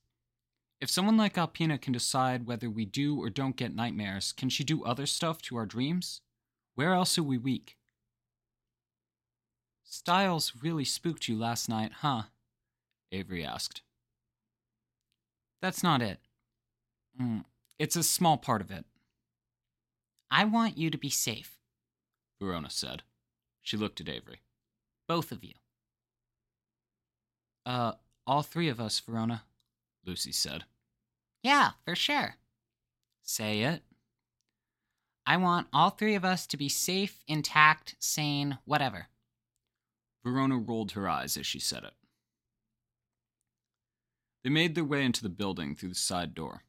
If someone like Alpina can decide whether we do or don't get nightmares, can she do other stuff to our dreams? Where else are we weak? Styles really spooked you last night, huh? Avery asked. That's not it. Mm, it's a small part of it. I want you to be safe. Verona said. She looked at Avery. Both of you. Uh, all three of us, Verona. Lucy said. Yeah, for sure. Say it. I want all three of us to be safe, intact, sane, whatever. Verona rolled her eyes as she said it. They made their way into the building through the side door.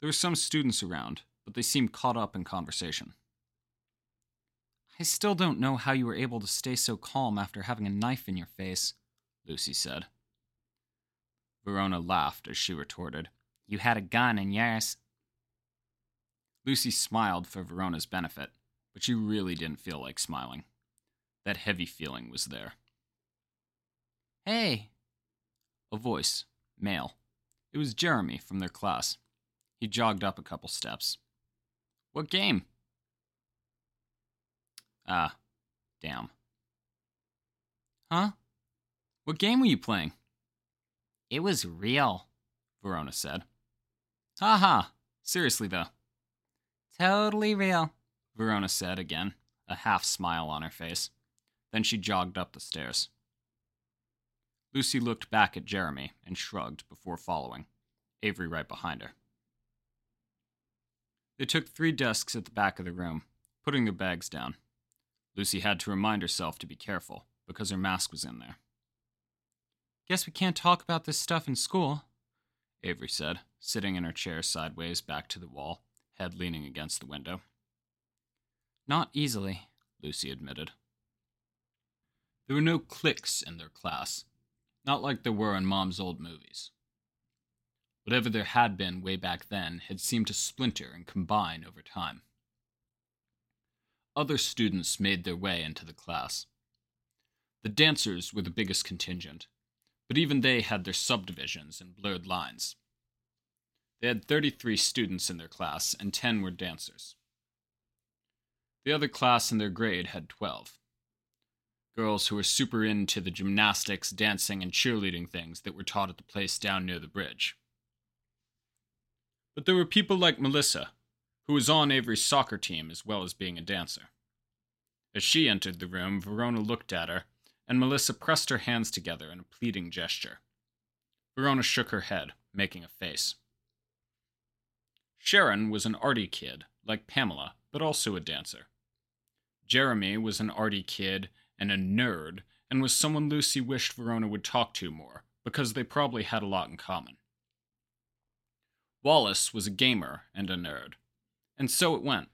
There were some students around, but they seemed caught up in conversation. I still don't know how you were able to stay so calm after having a knife in your face, Lucy said. Verona laughed as she retorted, You had a gun in yours. Lucy smiled for Verona's benefit, but she really didn't feel like smiling. That heavy feeling was there. Hey! A voice, male. It was Jeremy from their class. He jogged up a couple steps. What game? Ah, damn. Huh? What game were you playing? It was real, Verona said. Ha ha. Seriously, though. Totally real, Verona said again, a half smile on her face. Then she jogged up the stairs. Lucy looked back at Jeremy and shrugged before following, Avery right behind her. They took three desks at the back of the room, putting their bags down. Lucy had to remind herself to be careful because her mask was in there. Guess we can't talk about this stuff in school, Avery said, sitting in her chair sideways back to the wall, head leaning against the window. Not easily, Lucy admitted. There were no cliques in their class, not like there were in Mom's old movies. Whatever there had been way back then had seemed to splinter and combine over time. Other students made their way into the class. The dancers were the biggest contingent, but even they had their subdivisions and blurred lines. They had 33 students in their class, and 10 were dancers. The other class in their grade had 12. Girls who were super into the gymnastics, dancing, and cheerleading things that were taught at the place down near the bridge. But there were people like Melissa, who was on Avery's soccer team as well as being a dancer. As she entered the room, Verona looked at her, and Melissa pressed her hands together in a pleading gesture. Verona shook her head, making a face. Sharon was an arty kid, like Pamela, but also a dancer. Jeremy was an arty kid and a nerd, and was someone Lucy wished Verona would talk to more, because they probably had a lot in common. Wallace was a gamer and a nerd, and so it went.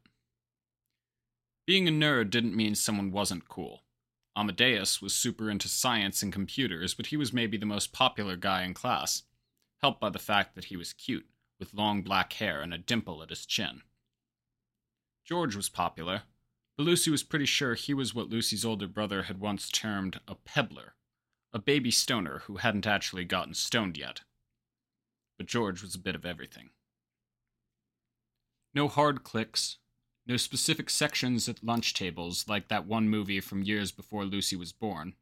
Being a nerd didn't mean someone wasn't cool. Amadeus was super into science and computers, but he was maybe the most popular guy in class, helped by the fact that he was cute, with long black hair and a dimple at his chin. George was popular, but Lucy was pretty sure he was what Lucy's older brother had once termed a pebbler, a baby stoner who hadn't actually gotten stoned yet. But George was a bit of everything. No hard cliques, no specific sections at lunch tables like that one movie from years before Lucy was born,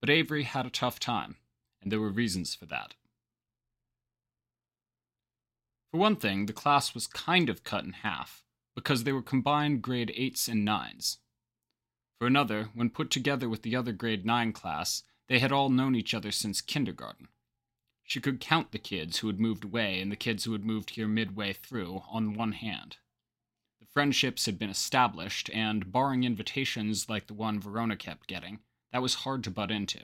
but Avery had a tough time, and there were reasons for that. For one thing, the class was kind of cut in half, because they were combined grade 8s and 9s. For another, when put together with the other grade 9 class, they had all known each other since kindergarten. She could count the kids who had moved away and the kids who had moved here midway through on one hand. The friendships had been established, and barring invitations like the one Verona kept getting, that was hard to butt into.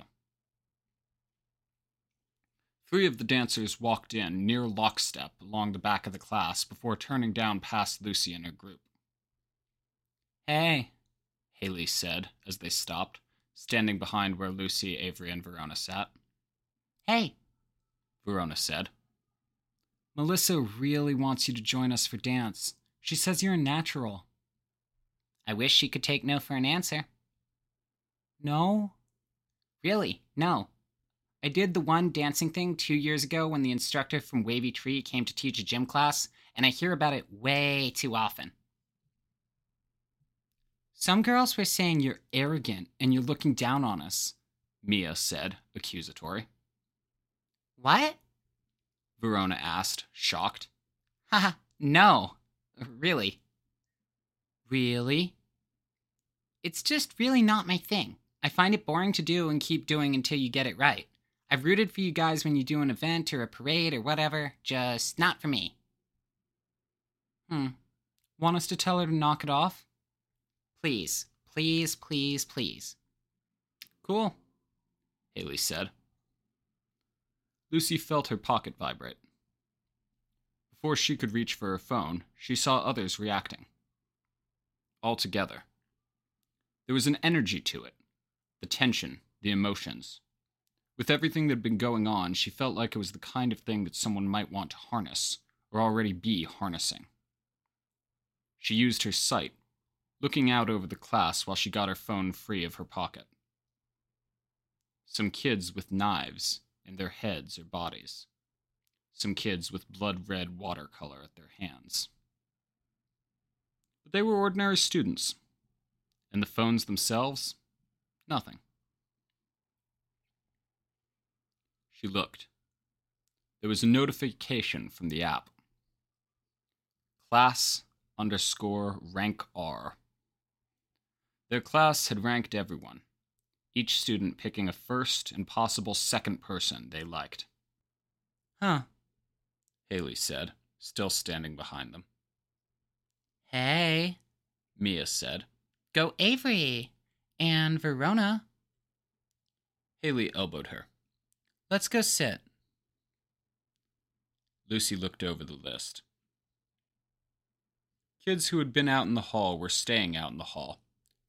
Three of the dancers walked in near lockstep along the back of the class before turning down past Lucy and her group. Hey. Haley said as they stopped, standing behind where Lucy, Avery, and Verona sat. Hey, Verona said. Melissa really wants you to join us for dance. She says you're a natural. I wish she could take no for an answer. No? Really, no. I did the one dancing thing two years ago when the instructor from Wavy Tree came to teach a gym class, and I hear about it way too often. Some girls were saying you're arrogant and you're looking down on us. Mia said, accusatory. What? Verona asked, shocked. Haha, no. Really. Really? It's just really not my thing. I find it boring to do and keep doing until you get it right. I've rooted for you guys when you do an event or a parade or whatever, just not for me. Hmm. Want us to tell her to knock it off? Please, please, please, please. Cool, Haley said. Lucy felt her pocket vibrate. Before she could reach for her phone, she saw others reacting. All together. There was an energy to it the tension, the emotions. With everything that had been going on, she felt like it was the kind of thing that someone might want to harness, or already be harnessing. She used her sight, looking out over the class while she got her phone free of her pocket. Some kids with knives in their heads or bodies. Some kids with blood red watercolor at their hands. But they were ordinary students. And the phones themselves? Nothing. She looked. There was a notification from the app. Class underscore rank R. Their class had ranked everyone, each student picking a first and possible second person they liked. Huh. Haley said, still standing behind them. Hey, Mia said. go Avery and Verona. Haley elbowed her. Let's go sit. Lucy looked over the list. Kids who had been out in the hall were staying out in the hall,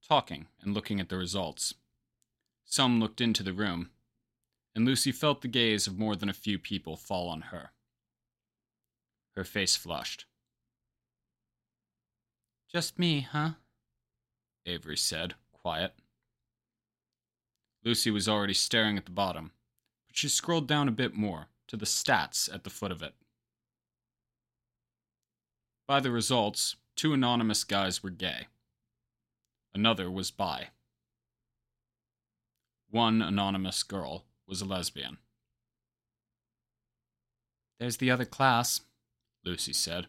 talking and looking at the results. Some looked into the room, and Lucy felt the gaze of more than a few people fall on her. Her face flushed. Just me, huh? Avery said, quiet. Lucy was already staring at the bottom, but she scrolled down a bit more to the stats at the foot of it. By the results, two anonymous guys were gay. Another was bi. One anonymous girl was a lesbian. There's the other class. Lucy said.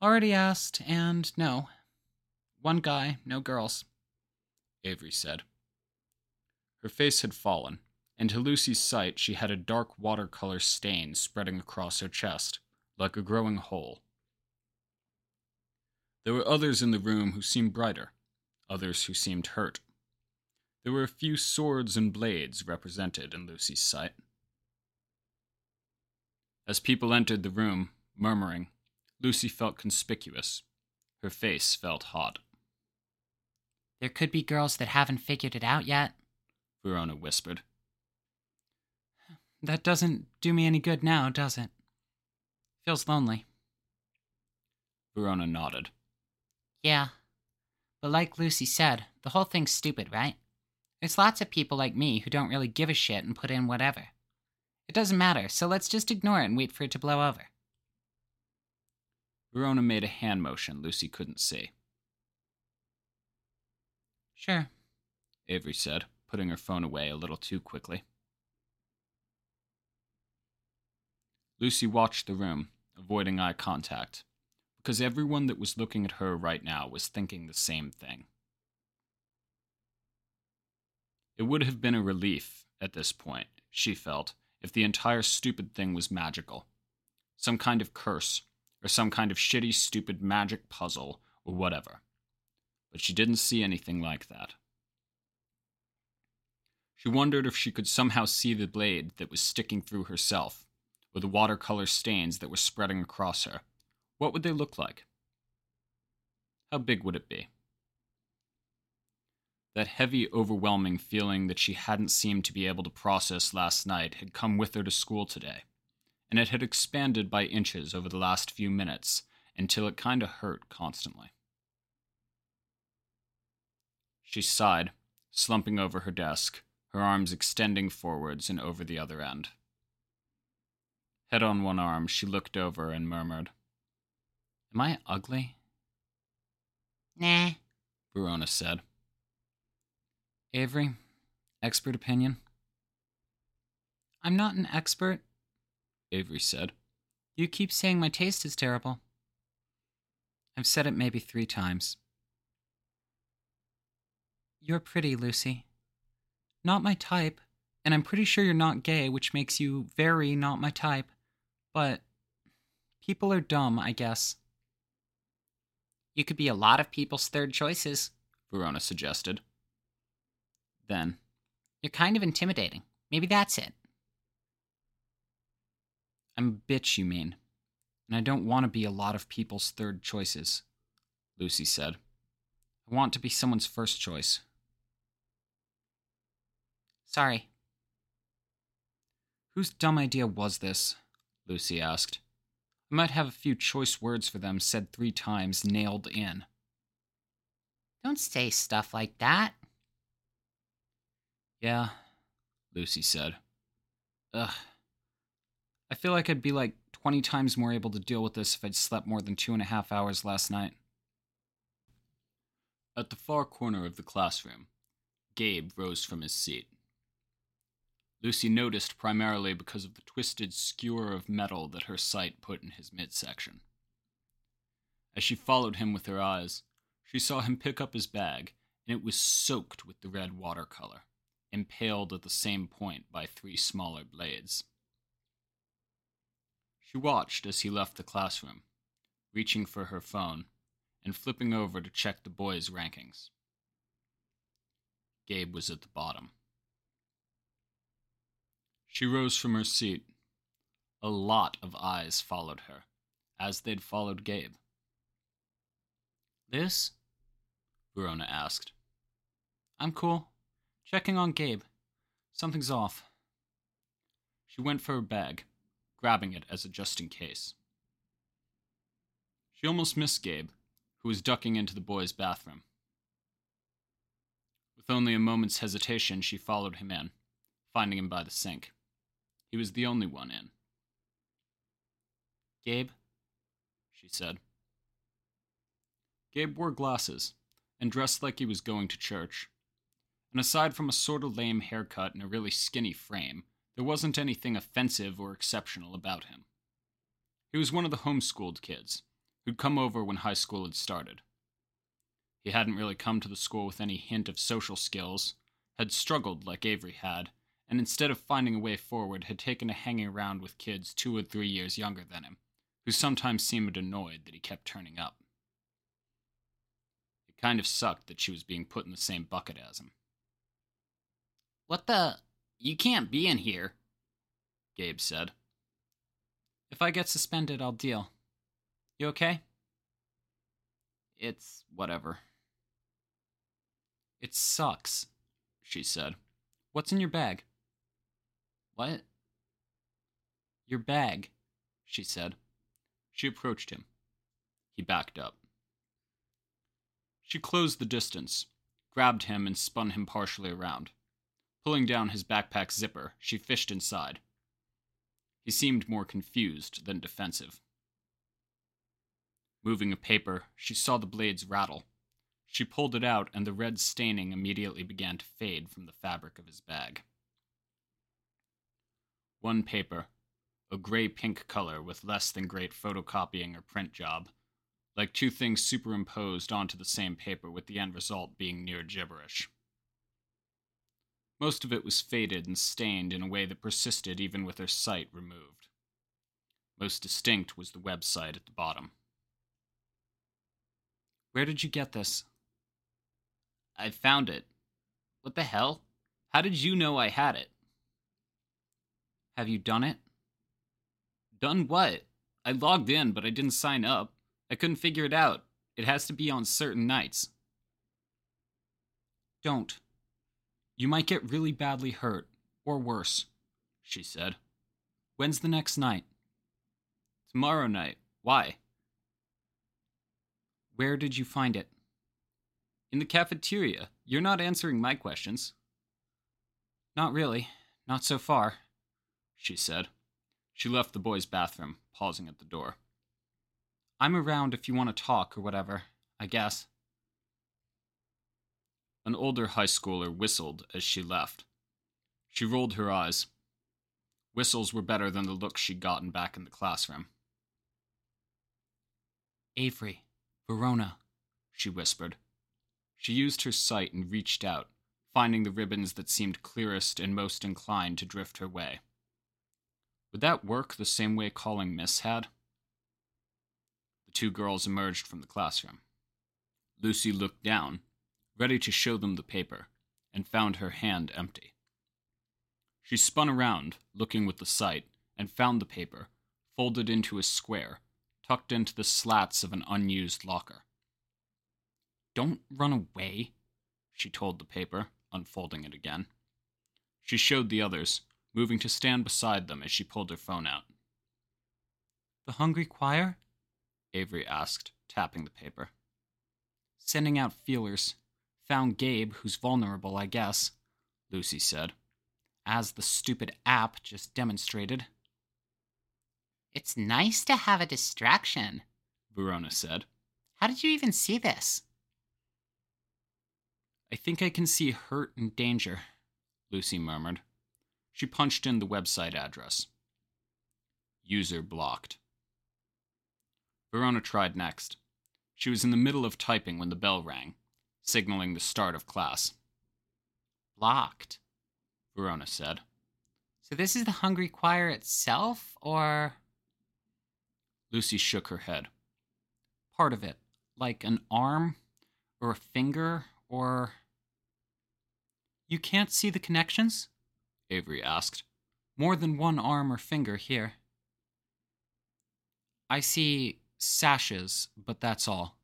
Already asked, and no. One guy, no girls. Avery said. Her face had fallen, and to Lucy's sight she had a dark watercolor stain spreading across her chest, like a growing hole. There were others in the room who seemed brighter, others who seemed hurt. There were a few swords and blades represented in Lucy's sight. As people entered the room, murmuring, Lucy felt conspicuous. Her face felt hot. There could be girls that haven't figured it out yet. Verona whispered. That doesn't do me any good now, does it? Feels lonely. Verona nodded. Yeah. But like Lucy said, the whole thing's stupid, right? There's lots of people like me who don't really give a shit and put in whatever. It doesn't matter, so let's just ignore it and wait for it to blow over. Verona made a hand motion Lucy couldn't see. Sure. Avery said, putting her phone away a little too quickly. Lucy watched the room, avoiding eye contact, because everyone that was looking at her right now was thinking the same thing. It would have been a relief, at this point, she felt, if the entire stupid thing was magical. Some kind of curse, or some kind of shitty, stupid magic puzzle, or whatever. But she didn't see anything like that. She wondered if she could somehow see the blade that was sticking through herself, or the watercolor stains that were spreading across her. What would they look like? How big would it be? That heavy, overwhelming feeling that she hadn't seemed to be able to process last night had come with her to school today, and it had expanded by inches over the last few minutes until it kinda hurt constantly. She sighed, slumping over her desk, her arms extending forwards and over the other end. Head on one arm, she looked over and murmured, Am I ugly? Nah. Verona said. Avery, expert opinion. I'm not an expert. Avery said. You keep saying my taste is terrible. I've said it maybe three times. You're pretty, Lucy. Not my type, and I'm pretty sure you're not gay, which makes you very not my type. But people are dumb, I guess. You could be a lot of people's third choices. Verona suggested. Then, You're kind of intimidating. Maybe that's it. I'm a bitch, you mean. And I don't want to be a lot of people's third choices, Lucy said. I want to be someone's first choice. Sorry. Whose dumb idea was this? Lucy asked. I might have a few choice words for them said three times, nailed in. Don't say stuff like that. Yeah, Lucy said. ugh. I feel like I'd be like 20 times more able to deal with this if I'd slept more than two and a half hours last night. At the far corner of the classroom, Gabe rose from his seat. Lucy noticed primarily because of the twisted skewer of metal that her sight put in his midsection. As she followed him with her eyes, she saw him pick up his bag, and it was soaked with the red watercolor, impaled at the same point by three smaller blades. She watched as he left the classroom, reaching for her phone and flipping over to check the boys' rankings. Gabe was at the bottom. She rose from her seat. A lot of eyes followed her, as they'd followed Gabe. This? Verona asked. I'm cool. Checking on Gabe. Something's off. She went for her bag, grabbing it as a just in case. She almost missed Gabe, who was ducking into the boys' bathroom. With only a moment's hesitation, she followed him in, finding him by the sink. He was the only one in. Gabe, she said. Gabe wore glasses and dressed like he was going to church. And aside from a sort of lame haircut and a really skinny frame, there wasn't anything offensive or exceptional about him. He was one of the homeschooled kids who'd come over when high school had started. He hadn't really come to the school with any hint of social skills, had struggled like Avery had, and instead of finding a way forward, had taken to hanging around with kids two or three years younger than him, who sometimes seemed annoyed that he kept turning up. It kind of sucked that she was being put in the same bucket as him. What the? You can't be in here. Gabe said. If I get suspended, I'll deal. You okay? It's whatever, It sucks. she said. What's in your bag? What? Your bag. she said. She approached him. He backed up. She closed the distance, grabbed him, and spun him partially around. Pulling down his backpack zipper, she fished inside. He seemed more confused than defensive. Moving a paper, she saw the blades rattle. She pulled it out, and the red staining immediately began to fade from the fabric of his bag. One paper, a gray pink color with less than great photocopying or print job, like two things superimposed onto the same paper with the end result being near gibberish. Most of it was faded and stained in a way that persisted even with her sight removed. Most distinct was the website at the bottom. Where did you get this? I found it. What the hell? How did you know I had it? Have you done it? Done what? I logged in, but I didn't sign up. I couldn't figure it out. It has to be on certain nights. Don't. You might get really badly hurt, or worse, she said. When's the next night? Tomorrow night. Why? Where did you find it? In the cafeteria. You're not answering my questions. Not really. Not so far, she said. She left the boys' bathroom, pausing at the door. I'm around if you want to talk or whatever, I guess. An older high schooler whistled as she left. She rolled her eyes. Whistles were better than the looks she'd gotten back in the classroom. Avery, Verona, she whispered. She used her sight and reached out, finding the ribbons that seemed clearest and most inclined to drift her way. Would that work the same way calling Miss had? The two girls emerged from the classroom. Lucy looked down, ready to show them the paper, and found her hand empty. She spun around, looking with the sight, and found the paper, folded into a square, tucked into the slats of an unused locker. Don't run away, she told the paper, unfolding it again. She showed the others, moving to stand beside them as she pulled her phone out. The Hungry Choir? Avery asked, tapping the paper. Sending out feelers. Found Gabe, who's vulnerable, I guess, Lucy said. As the stupid app just demonstrated. It's nice to have a distraction, Verona said. How did you even see this? I think I can see hurt and danger, Lucy murmured. She punched in the website address. User blocked. Verona tried next. She was in the middle of typing when the bell rang, signaling the start of class. Blocked, Verona said. So this is the Hungry Choir itself, or. Lucy shook her head. Part of it. Like an arm, or a finger, or. You can't see the connections? Avery asked. More than one arm or finger here. I see sashes, but that's all.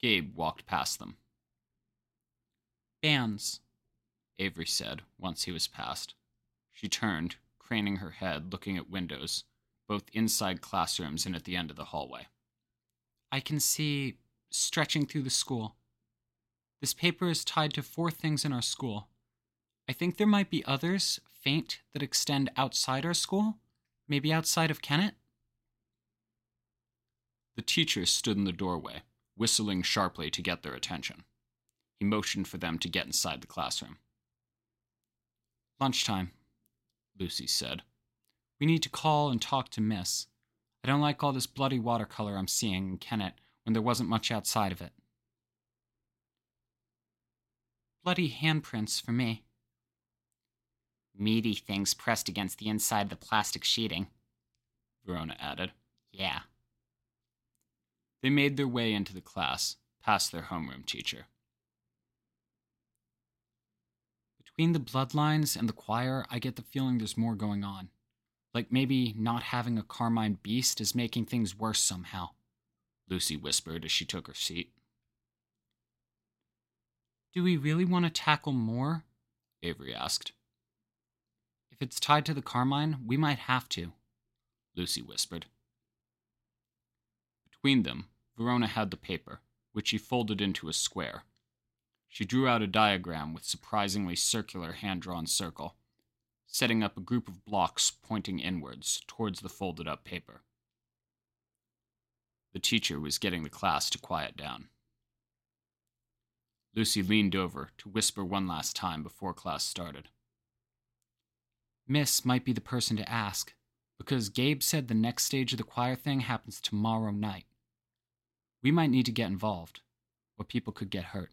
Gabe walked past them. Bands, Avery said once he was past. She turned, craning her head, looking at windows, both inside classrooms and at the end of the hallway. I can see stretching through the school. This paper is tied to four things in our school. I think there might be others, faint, that extend outside our school, maybe outside of Kennet. The teacher stood in the doorway, whistling sharply to get their attention. He motioned for them to get inside the classroom. Lunchtime, Lucy said. We need to call and talk to Miss. I don't like all this bloody watercolor I'm seeing in Kennet when there wasn't much outside of it. Bloody handprints for me. Meaty things pressed against the inside of the plastic sheeting, Verona added. Yeah. They made their way into the class, past their homeroom teacher. Between the bloodlines and the choir, I get the feeling there's more going on. Like maybe not having a Carmine beast is making things worse somehow, Lucy whispered as she took her seat. Do we really want to tackle more? Avery asked. If it's tied to the Carmine, we might have to, Lucy whispered. Between them, Verona had the paper, which she folded into a square. She drew out a diagram with surprisingly circular hand drawn circle, setting up a group of blocks pointing inwards towards the folded up paper. The teacher was getting the class to quiet down. Lucy leaned over to whisper one last time before class started. Miss might be the person to ask, because Gabe said the next stage of the choir thing happens tomorrow night. We might need to get involved, or people could get hurt.